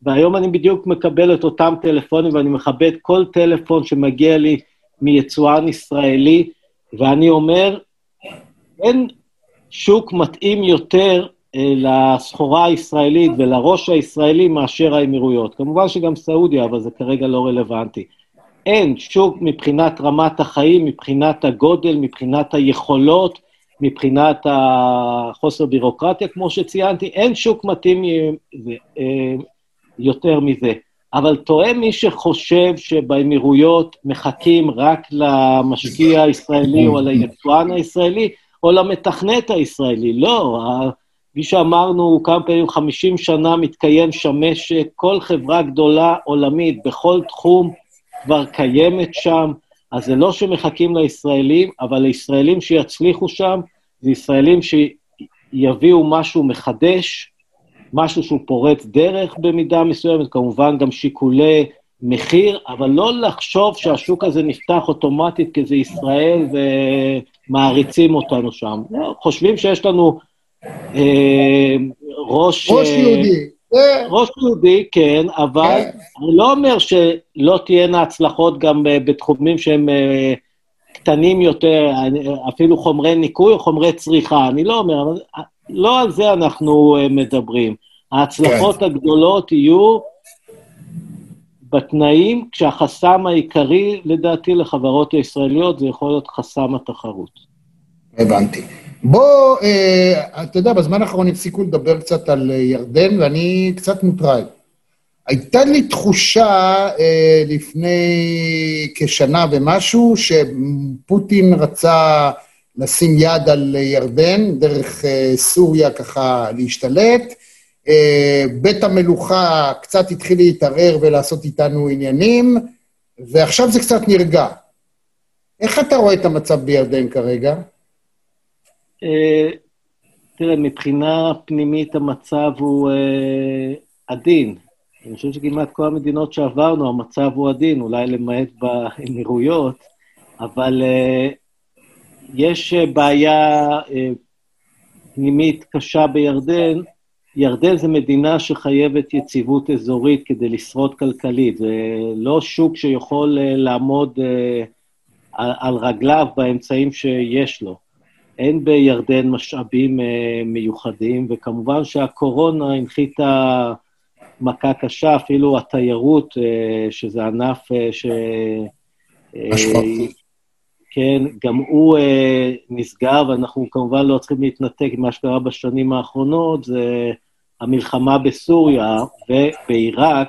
והיום אני בדיוק מקבל את אותם טלפונים, ואני מכבד כל טלפון שמגיע לי מיצואן ישראלי, ואני אומר, אין שוק מתאים יותר אה, לסחורה הישראלית ולראש הישראלי מאשר האמירויות. כמובן שגם סעודיה, אבל זה כרגע לא רלוונטי. אין שוק מבחינת רמת החיים, מבחינת הגודל, מבחינת היכולות, מבחינת החוסר בירוקרטיה, כמו שציינתי, אין שוק מתאים אה, יותר מזה. אבל טועה מי שחושב שבאמירויות מחכים רק למשקיע הישראלי או ליצואן הישראלי או למתכנת הישראלי. לא, כפי שאמרנו כמה פעמים, 50 שנה מתקיים שם משק, כל חברה גדולה עולמית בכל תחום כבר קיימת שם, אז זה לא שמחכים לישראלים, אבל לישראלים שיצליחו שם, זה ישראלים שיביאו משהו מחדש, משהו שהוא פורץ דרך במידה מסוימת, כמובן גם שיקולי מחיר, אבל לא לחשוב שהשוק הזה נפתח אוטומטית כי זה ישראל ומעריצים אותנו שם. לא, חושבים שיש לנו אה, ראש... ראש אה, יהודי. ראש יהודי, כן, אבל כן. אני לא אומר שלא תהיינה הצלחות גם בתחומים שהם אה, קטנים יותר, אפילו חומרי ניקוי או חומרי צריכה, אני לא אומר, אבל לא על זה אנחנו אה, מדברים. ההצלחות כן. הגדולות יהיו בתנאים, כשהחסם העיקרי, לדעתי, לחברות הישראליות, זה יכול להיות חסם התחרות. הבנתי. בוא, אה, אתה יודע, בזמן האחרון הפסיקו לדבר קצת על אה, ירדן, ואני קצת מוטרד. הייתה לי תחושה אה, לפני כשנה ומשהו, שפוטין רצה לשים יד על ירדן, דרך אה, סוריה ככה להשתלט. אה, בית המלוכה קצת התחיל להתערער ולעשות איתנו עניינים, ועכשיו זה קצת נרגע. איך אתה רואה את המצב בירדן כרגע? אה, תראה, מבחינה פנימית המצב הוא עדין. אני חושב שכמעט כל המדינות שעברנו, המצב הוא עדין, אולי למעט באמירויות, אבל יש אה, בעיה אה, פנימית קשה בירדן. ירדן זה מדינה שחייבת יציבות אזורית כדי לשרוד כלכלית. זה לא שוק שיכול אה, לעמוד על רגליו באמצעים שיש לו. אין בירדן משאבים מיוחדים, וכמובן שהקורונה הנחיתה מכה קשה, אפילו התיירות, שזה ענף ש... כן, גם הוא אה, נסגר, ואנחנו כמובן לא צריכים להתנתק ממה שקרה בשנים האחרונות, זה המלחמה בסוריה ובעיראק.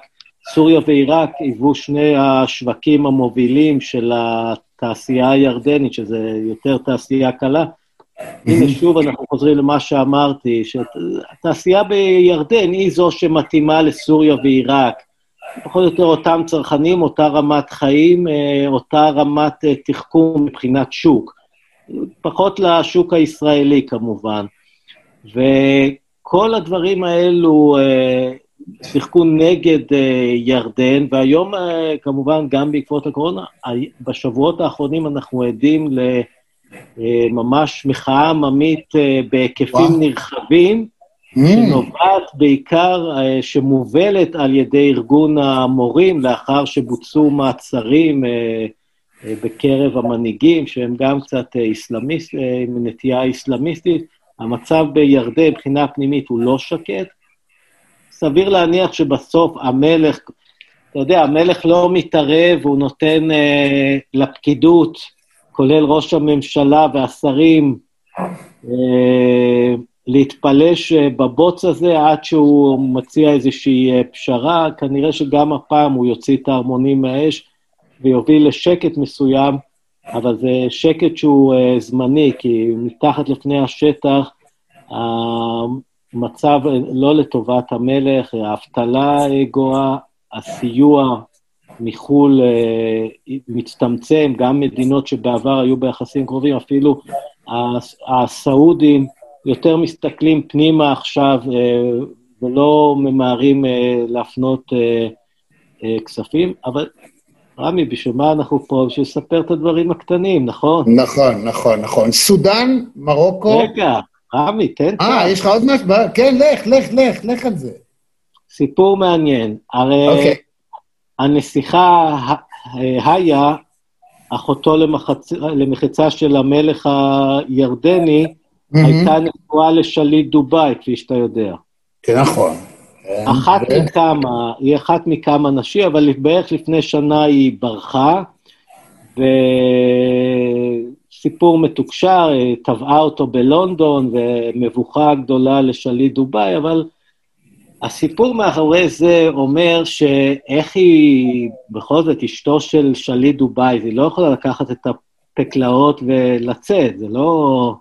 סוריה ועיראק היוו שני השווקים המובילים של התעשייה הירדנית, שזה יותר תעשייה קלה. הנה, שוב אנחנו חוזרים למה שאמרתי, שהתעשייה בירדן היא זו שמתאימה לסוריה ועיראק. פחות או יותר אותם צרכנים, אותה רמת חיים, אה, אותה רמת אה, תחכום מבחינת שוק. פחות לשוק הישראלי כמובן. וכל הדברים האלו אה, שיחקו נגד ירדן, והיום כמובן גם בעקבות הקורונה, בשבועות האחרונים אנחנו עדים לממש מחאה עממית בהיקפים וואו. נרחבים, שנובעת בעיקר, אה, שמובלת על ידי ארגון המורים לאחר שבוצעו מעצרים אה, אה, בקרב המנהיגים, שהם גם קצת איסלאמיסט, עם נטייה איסלאמיסטית. המצב בירדן מבחינה פנימית הוא לא שקט. סביר להניח שבסוף המלך, אתה יודע, המלך לא מתערב, הוא נותן אה, לפקידות, כולל ראש הממשלה והשרים, אה, להתפלש אה, בבוץ הזה עד שהוא מציע איזושהי אה, פשרה. כנראה שגם הפעם הוא יוציא את ההרמונים מהאש ויוביל לשקט מסוים, אבל זה שקט שהוא uh, זמני, כי מתחת לפני השטח המצב לא לטובת המלך, האבטלה גואה, הסיוע מחו"ל מצטמצם, גם מדינות שבעבר היו ביחסים קרובים, אפילו הסעודים יותר מסתכלים פנימה עכשיו uh, ולא ממהרים uh, להפנות uh, uh, כספים, אבל רמי, בשביל מה אנחנו פה? בשביל לספר את הדברים הקטנים, נכון? נכון, נכון, נכון. סודאן, מרוקו... רגע, רמי, תן. אה, יש לך עוד משהו? כן, לך, לך, לך, לך על זה. סיפור מעניין. הרי okay. אוקיי. הנסיכה היה, אחותו למחצ... למחיצה של המלך הירדני, mm-hmm. הייתה נשואה לשליט דובאי, כפי שאתה יודע. כן, נכון. אחת ו... מכמה, היא אחת מכמה נשים, אבל בערך לפני שנה היא ברחה, וסיפור מתוקשר, טבעה אותו בלונדון, ומבוכה גדולה לשליט דובאי, אבל הסיפור מאחורי זה אומר שאיך היא, בכל זאת, אשתו של שליט דובאי, היא לא יכולה לקחת את הפקלאות ולצאת, זה לא...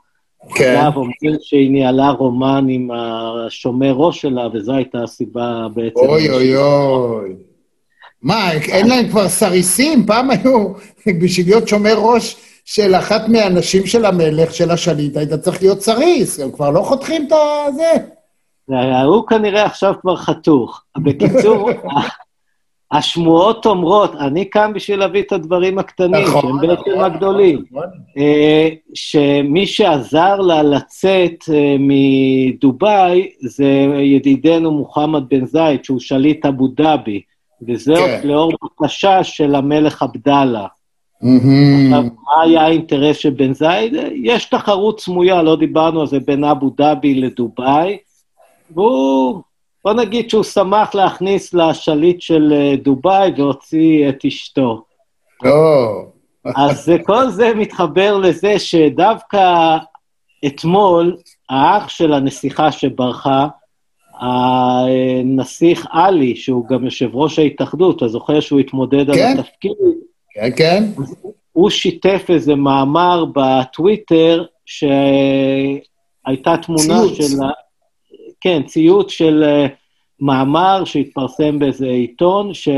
כן. אגב, אומרים שהיא ניהלה רומן עם השומר ראש שלה, וזו הייתה הסיבה בעצם... אוי אוי אוי. מה, אין להם כבר סריסים? פעם היו, בשביל להיות שומר ראש של אחת מהנשים של המלך, של השליט, היית צריך להיות סריס, הם כבר לא חותכים את הזה. הוא כנראה עכשיו כבר חתוך. בקיצור, השמועות אומרות, אני כאן בשביל להביא את הדברים הקטנים, נכון, שהם בעצם נכון, הגדולים, נכון. אה, שמי שעזר לה לצאת אה, מדובאי זה ידידנו מוחמד בן זייד, שהוא שליט אבו דאבי, וזאת כן. לאור בקשה של המלך עבדאללה. עכשיו, מה היה האינטרס של בן זייד? יש תחרות סמויה, לא דיברנו על זה, בין אבו דאבי לדובאי, והוא בוא נגיד שהוא שמח להכניס לשליט של אה, דובאי והוציא את אשתו. אז כל זה מתחבר לזה שדווקא אתמול, האח של הנסיכה שברחה, הנסיך עלי, שהוא גם יושב ראש ההתאחדות, אתה זוכר שהוא התמודד כן? על התפקיד? כן, כן. הוא שיתף איזה מאמר בטוויטר שהייתה תמונה ציוץ. של... כן, ציוץ של uh, מאמר שהתפרסם באיזה עיתון, ש...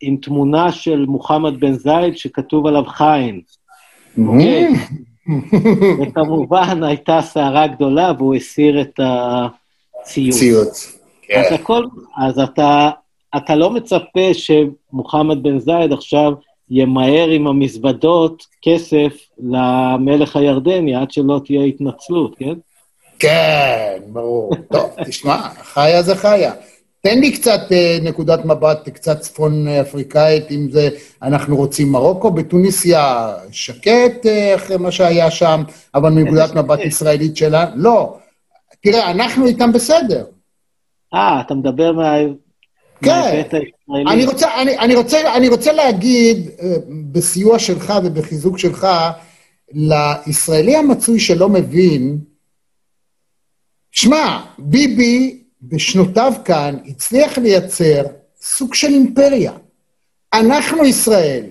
עם תמונה של מוחמד בן זייד שכתוב עליו חיים. אוקיי? וכמובן הייתה סערה גדולה והוא הסיר את הציוץ. ציוץ, כן. אז, הכל, אז אתה, אתה לא מצפה שמוחמד בן זייד עכשיו ימהר עם המזוודות כסף למלך הירדני עד שלא תהיה התנצלות, כן? כן, ברור. טוב, תשמע, חיה זה חיה. תן לי קצת אה, נקודת מבט, קצת צפון אפריקאית, אם זה אנחנו רוצים מרוקו, בתוניסיה שקט אה, אחרי מה שהיה שם, אבל מנקודת מבט ישראלית שלה, לא. תראה, אנחנו איתם בסדר. אה, אתה מדבר מה... כן. אני רוצה, אני, אני, רוצה, אני רוצה להגיד, אה, בסיוע שלך ובחיזוק שלך, לישראלי המצוי שלא מבין, שמע, ביבי בשנותיו כאן הצליח לייצר סוג של אימפריה. אנחנו ישראל,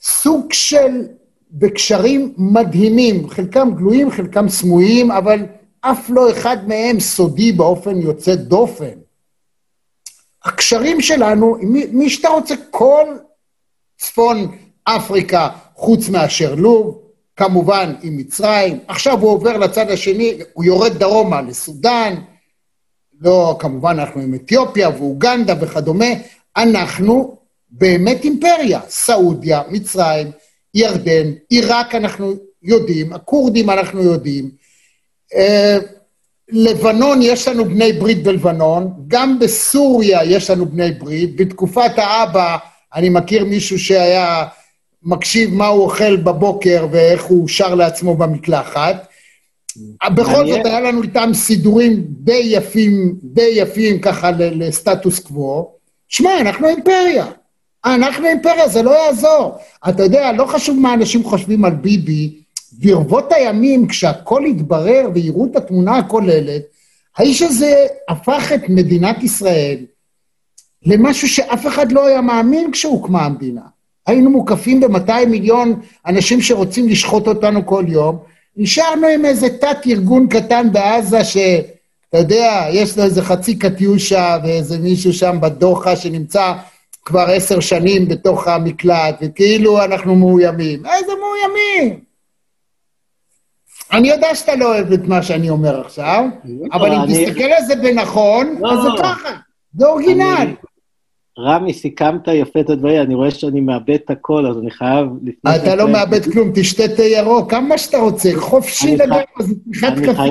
סוג של, בקשרים מדהימים, חלקם גלויים, חלקם סמויים, אבל אף לא אחד מהם סודי באופן יוצא דופן. הקשרים שלנו, מי, מי שאתה רוצה, כל צפון אפריקה, חוץ מאשר לוב, כמובן עם מצרים, עכשיו הוא עובר לצד השני, הוא יורד דרומה לסודאן, לא, כמובן אנחנו עם אתיופיה ואוגנדה וכדומה, אנחנו באמת אימפריה, סעודיה, מצרים, ירדן, עיראק אנחנו יודעים, הכורדים אנחנו יודעים. אה, לבנון יש לנו בני ברית בלבנון, גם בסוריה יש לנו בני ברית. בתקופת האבא אני מכיר מישהו שהיה מקשיב מה הוא אוכל בבוקר ואיך הוא שר לעצמו במקלחת. בכל זאת, היה לנו איתם סידורים די יפים, די יפים ככה לסטטוס קוו. שמע, אנחנו אימפריה. אנחנו אימפריה, זה לא יעזור. אתה יודע, לא חשוב מה אנשים חושבים על ביבי, ברבות הימים, כשהכול התברר ויראו את התמונה הכוללת, האיש הזה הפך את מדינת ישראל למשהו שאף אחד לא היה מאמין כשהוקמה המדינה. היינו מוקפים ב-200 מיליון אנשים שרוצים לשחוט אותנו כל יום, נשארנו עם איזה תת-ארגון קטן בעזה ש... אתה יודע, יש לו איזה חצי קטיושה ואיזה מישהו שם בדוחה שנמצא כבר עשר שנים בתוך המקלט, וכאילו אנחנו מאוימים. איזה מאוימים? אני יודע שאתה לא אוהב את מה שאני אומר עכשיו, אבל אם תסתכל על זה בנכון, לא, אז זה ככה, זה אורגינל. רמי, סיכמת יפה את הדברים, אני רואה שאני מאבד את הכל, אז אני חייב... אתה לא מאבד כלום, תשתה תה ירוק, כמה שאתה רוצה, חופשי לגמרי, זה פתיחת קפה.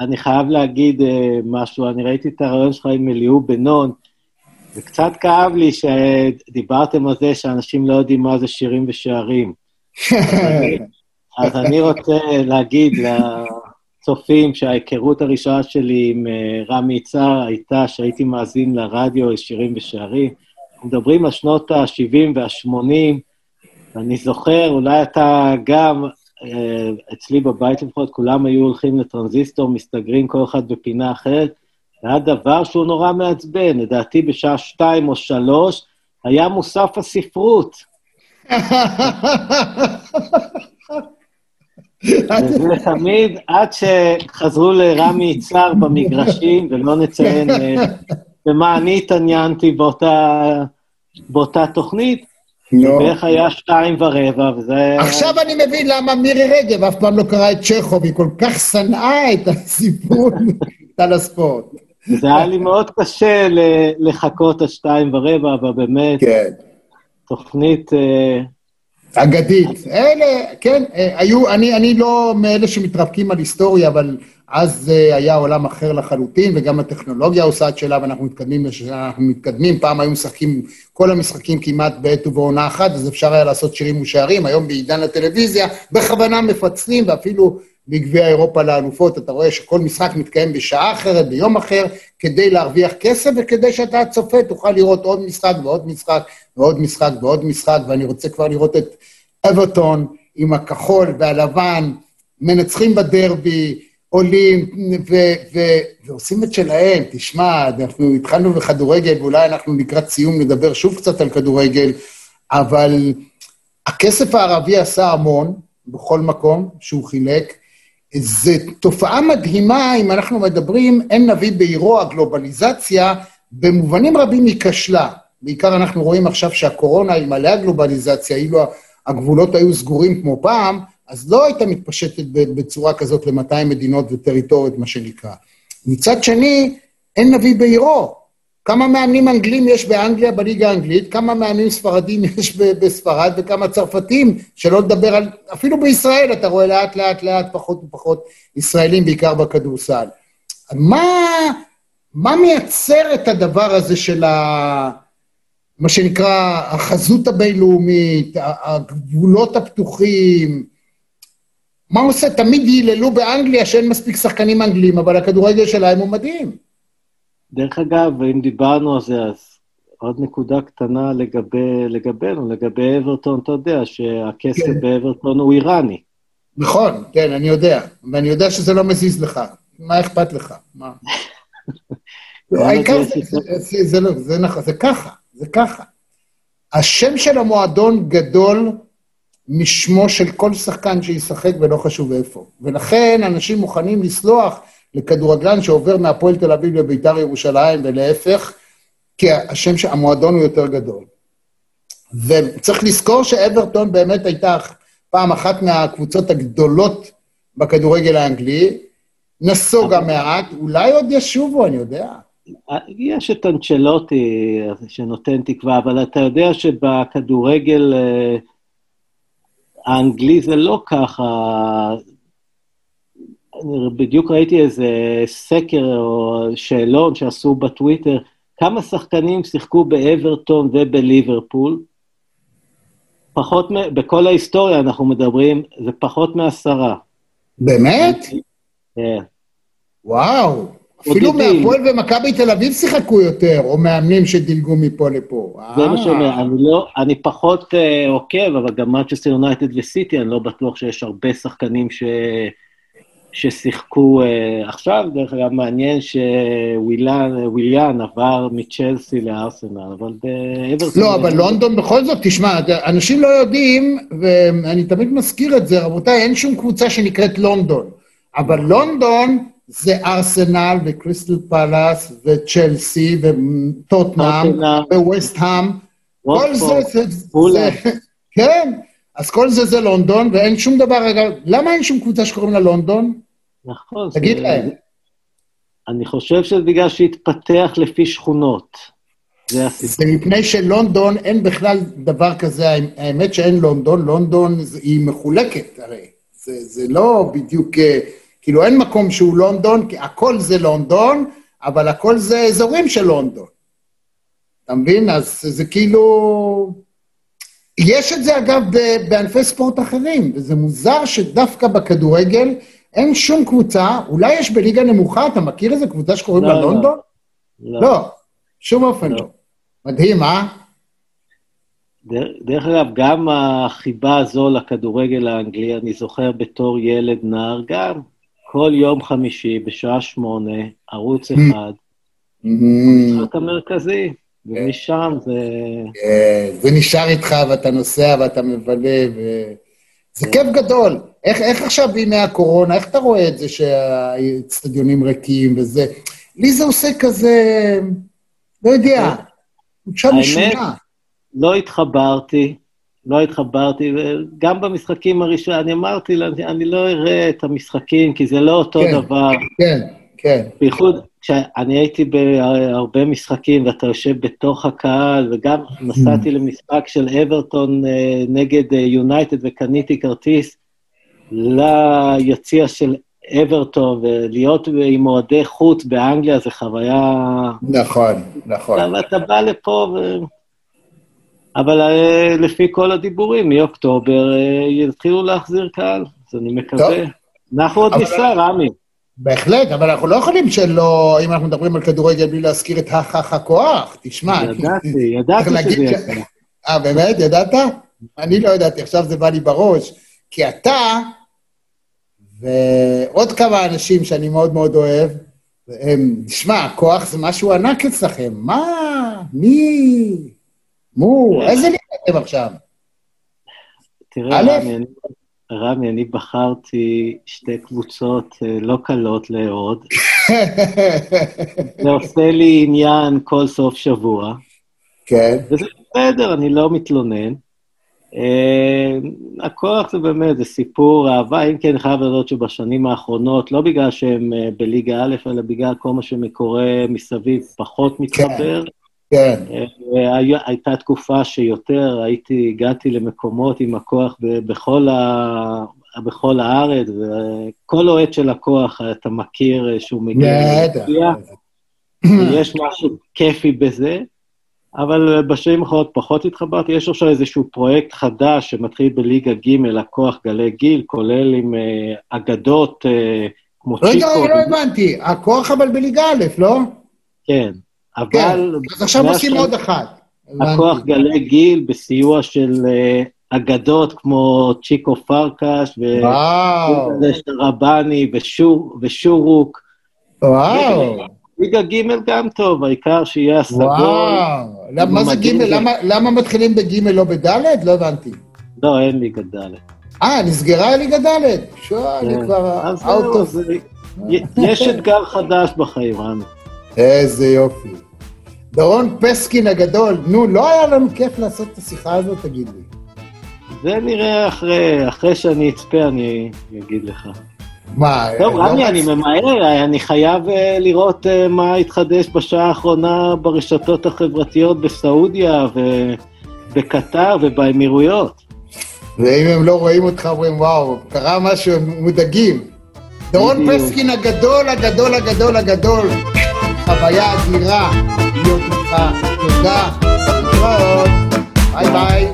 אני חייב להגיד אה, משהו, אני ראיתי את הרעיון שלך עם אליהו בנון, וקצת כאב לי שדיברתם על זה שאנשים לא יודעים מה זה שירים ושערים. אז אני רוצה להגיד לצופים שההיכרות הראשונה שלי עם אה, רמי יצהר הייתה שהייתי מאזין לרדיו שירים ושערים. אנחנו מדברים על שנות ה-70 וה-80, ואני זוכר, אולי אתה גם, אה, אצלי בבית לפחות, כולם היו הולכים לטרנזיסטור, מסתגרים כל אחד בפינה אחרת. זה היה דבר שהוא נורא מעצבן. לדעתי בשעה שתיים או שלוש היה מוסף הספרות. וזה תמיד, עד שחזרו לרמי יצהר במגרשים, ולא נציין אה, במה אני התעניינתי באותה, באותה תוכנית, לא. ואיך היה שתיים ורבע, וזה... עכשיו אני מבין למה מירי רגב אף פעם לא קראה את צ'כוב, היא כל כך שנאה את הסיפור על הספורט. זה היה לי מאוד קשה לחכות עד שתיים ורבע, אבל באמת, כן. תוכנית... אגדית. אלה, כן, אה, היו, אני, אני לא מאלה שמתרפקים על היסטוריה, אבל אז אה, היה עולם אחר לחלוטין, וגם הטכנולוגיה עושה את שלה, ואנחנו מתקדמים, אנחנו מתקדמים. פעם היו משחקים כל המשחקים כמעט בעת ובעונה אחת, אז אפשר היה לעשות שירים ושערים. היום בעידן הטלוויזיה, בכוונה מפצלים, ואפילו בגביע אירופה לאלופות, אתה רואה שכל משחק מתקיים בשעה אחרת, ביום אחר, כדי להרוויח כסף, וכדי שאתה הצופה תוכל לראות עוד משחק ועוד משחק ועוד משחק ועוד משחק, ואני רוצה כבר לראות את אברטון עם הכחול והלבן, מנצחים בדרבי, עולים ו- ו- ועושים את שלהם. תשמע, אנחנו התחלנו בכדורגל, ואולי אנחנו לקראת סיום נדבר שוב קצת על כדורגל, אבל הכסף הערבי עשה המון בכל מקום שהוא חילק. זו תופעה מדהימה, אם אנחנו מדברים, אין נביא בעירו, הגלובליזציה, במובנים רבים היא כשלה. בעיקר אנחנו רואים עכשיו שהקורונה, אלמלא הגלובליזציה, אילו הגבולות היו סגורים כמו פעם, אז לא הייתה מתפשטת בצורה כזאת ל-200 מדינות וטריטוריות, מה שנקרא. מצד שני, אין נביא בעירו. כמה מאמנים אנגלים יש באנגליה, בליגה האנגלית, כמה מאמנים ספרדים יש בספרד, וכמה צרפתים, שלא לדבר על... אפילו בישראל אתה רואה לאט לאט לאט פחות ופחות ישראלים, בעיקר בכדורסל. מה, מה מייצר את הדבר הזה של ה... מה שנקרא החזות הבינלאומית, הגבולות הפתוחים? מה עושה? תמיד ייללו באנגליה שאין מספיק שחקנים אנגלים, אבל הכדורגל שלהם הוא מדהים. דרך אגב, אם דיברנו על זה, אז עוד נקודה קטנה לגבי, לגבינו, לגבי אברטון, אתה יודע שהכסף כן. באברטון הוא איראני. נכון, כן, אני יודע. ואני יודע שזה לא מזיז לך. מה אכפת לך? מה? העיקר זה לא, זה נכון, זה ככה, זה ככה. השם של המועדון גדול משמו של כל שחקן שישחק ולא חשוב איפה. ולכן אנשים מוכנים לסלוח לכדורגלן שעובר מהפועל תל אביב לביתר ירושלים ולהפך, כי השם, של המועדון הוא יותר גדול. וצריך לזכור שאברטון באמת הייתה פעם אחת מהקבוצות הגדולות בכדורגל האנגלי, נסוגה מעט, אולי עוד ישובו, אני יודע. יש את אנצ'לוטי שנותן תקווה, אבל אתה יודע שבכדורגל אה, האנגלי זה לא ככה. בדיוק ראיתי איזה סקר או שאלון שעשו בטוויטר, כמה שחקנים שיחקו באברטון ובליברפול? פחות, בכל ההיסטוריה אנחנו מדברים, זה פחות מעשרה. באמת? כן. וואו, אפילו מהפועל ומכבי תל אביב שיחקו יותר, או מאמנים שדילגו מפה לפה. זה מה שאומר, אני לא, אני פחות uh, עוקב, אבל גם מנצ'סטר יונייטד וסיטי, אני לא בטוח שיש הרבה שחקנים ש... ששיחקו uh, עכשיו. דרך אגב, מעניין שוויליאן עבר מצ'לסי לארסנל, אבל באברסון... לא, אבל לונדון בכל זאת, תשמע, אנשים לא יודעים, ואני תמיד מזכיר את זה, רבותיי, אין שום קבוצה שנקראת לונדון. אבל לונדון זה ארסנל וקריסטל פלאס וצ'לסי וטוטנאם וווסט-האם. כל זה, זה, זה, כן, אז כל זה זה לונדון, ואין שום דבר, אגב, למה אין שום קבוצה שקוראים לה לונדון? נכון. תגיד זה... להם. אני חושב שזה בגלל שהתפתח לפי שכונות. זה הסיפור. זה מפני שלונדון אין בכלל דבר כזה, האמת שאין לונדון, לונדון היא מחולקת הרי. זה, זה לא בדיוק... כאילו אין מקום שהוא לונדון, כי הכל זה לונדון, אבל הכל זה אזורים של לונדון. אתה מבין? אז זה כאילו... יש את זה, אגב, בענפי ספורט אחרים, וזה מוזר שדווקא בכדורגל אין שום קבוצה, אולי יש בליגה נמוכה, אתה מכיר איזה קבוצה שקוראים לה לא, לא. לונדון? לא. לא, שום אופן לא. לא. מדהים, אה? דרך אגב, גם החיבה הזו לכדורגל האנגלי, אני זוכר בתור ילד נער, גם כל יום חמישי בשעה שמונה, ערוץ mm. אחד, המשחק המרכזי, ומשם זה... כן, זה נשאר איתך ואתה נוסע ואתה מבלה, ו... זה כן. כיף גדול. איך, איך עכשיו בימי הקורונה, איך אתה רואה את זה שהאצטדיונים ריקים וזה? לי זה עושה כזה, לא יודע, תחושה משונה. לא התחברתי, לא התחברתי, וגם במשחקים הראשונים, אני אמרתי לה, אני לא אראה את המשחקים, כי זה לא אותו כן, דבר. כן, כן. בייחוד כשאני הייתי בהרבה משחקים, ואתה יושב בתוך הקהל, וגם נסעתי למשחק של אברטון אה, נגד יונייטד, אה, וקניתי כרטיס ליציע של אברטון, ולהיות עם אוהדי חוץ באנגליה זה חוויה... נכון, נכון. ואתה בא לפה ו... אבל אה, לפי כל הדיבורים, מאוקטובר אה, יתחילו להחזיר קהל, אז אני מקווה. טוב. אנחנו עוד ניסע, רמי. בהחלט, אבל אנחנו לא יכולים שלא, אם אנחנו מדברים על כדורגל, בלי להזכיר את הכח הכוח. תשמע. ידעתי, ידעתי שזה יצא. אה, באמת? ידעת? אני לא ידעתי, עכשיו זה בא לי בראש. כי אתה ועוד כמה אנשים שאני מאוד מאוד אוהב, הם, תשמע, כוח זה משהו ענק אצלכם. מה? מי? מו, איזה ליגה אתם עכשיו? תראה, רמי, אני, רמי, אני בחרתי שתי קבוצות אה, לא קלות לאהוד. זה עושה לי עניין כל סוף שבוע. כן. וזה בסדר, אני לא מתלונן. Uh, הכוח זה באמת, זה סיפור אהבה, אם כן, אני חייב לדעת שבשנים האחרונות, לא בגלל שהם uh, בליגה א', אלא בגלל כל מה שמקורה מסביב, פחות מתחבר. כן. כן. הייתה תקופה שיותר הייתי, הגעתי למקומות עם הכוח בכל, ה... בכל הארץ, וכל אוהד של הכוח, אתה מכיר שהוא מגיע להצביע. יש משהו כיפי בזה, אבל בשנים האחרונות פחות התחברתי. יש עכשיו איזשהו פרויקט חדש שמתחיל בליגה ג', הכוח גלי גיל, כולל עם uh, אגדות כמו צ'יקו. רגע, לא הבנתי, הכוח אבל בליגה א', לא? כן. אבל... כן, אז עכשיו עושים עוד אחת. הכוח גלי גיל בסיוע של uh, אגדות כמו צ'יקו פרקש, ורבני ושור, ושורוק. וואו. ליגה ג' גם טוב, העיקר שיהיה הסגול. וואו, מה זה ג'? למה, למה מתחילים בג' לא בד'? לא הבנתי. לא, אין ליגה ד'. אה, נסגרה ליגה ד'? שואל, אני כן. כבר... יש אתגר חדש בחיים, רמי. איזה יופי. דורון פסקין הגדול, נו, לא היה לנו כיף לעשות את השיחה הזאת, תגיד לי. זה נראה אחרי, אחרי שאני אצפה, אני אגיד לך. מה? טוב, לא רמי, אני ממהר, אני חייב אה, לראות אה, מה התחדש בשעה האחרונה ברשתות החברתיות בסעודיה ובקטר ובאמירויות. ואם הם לא רואים אותך, אומרים, וואו, קרה משהו, הם מודאגים. דורון פסקין הגדול, הגדול, הגדול, הגדול. חוויה אדירה להיות איתך. תודה, להתראות, ביי ביי.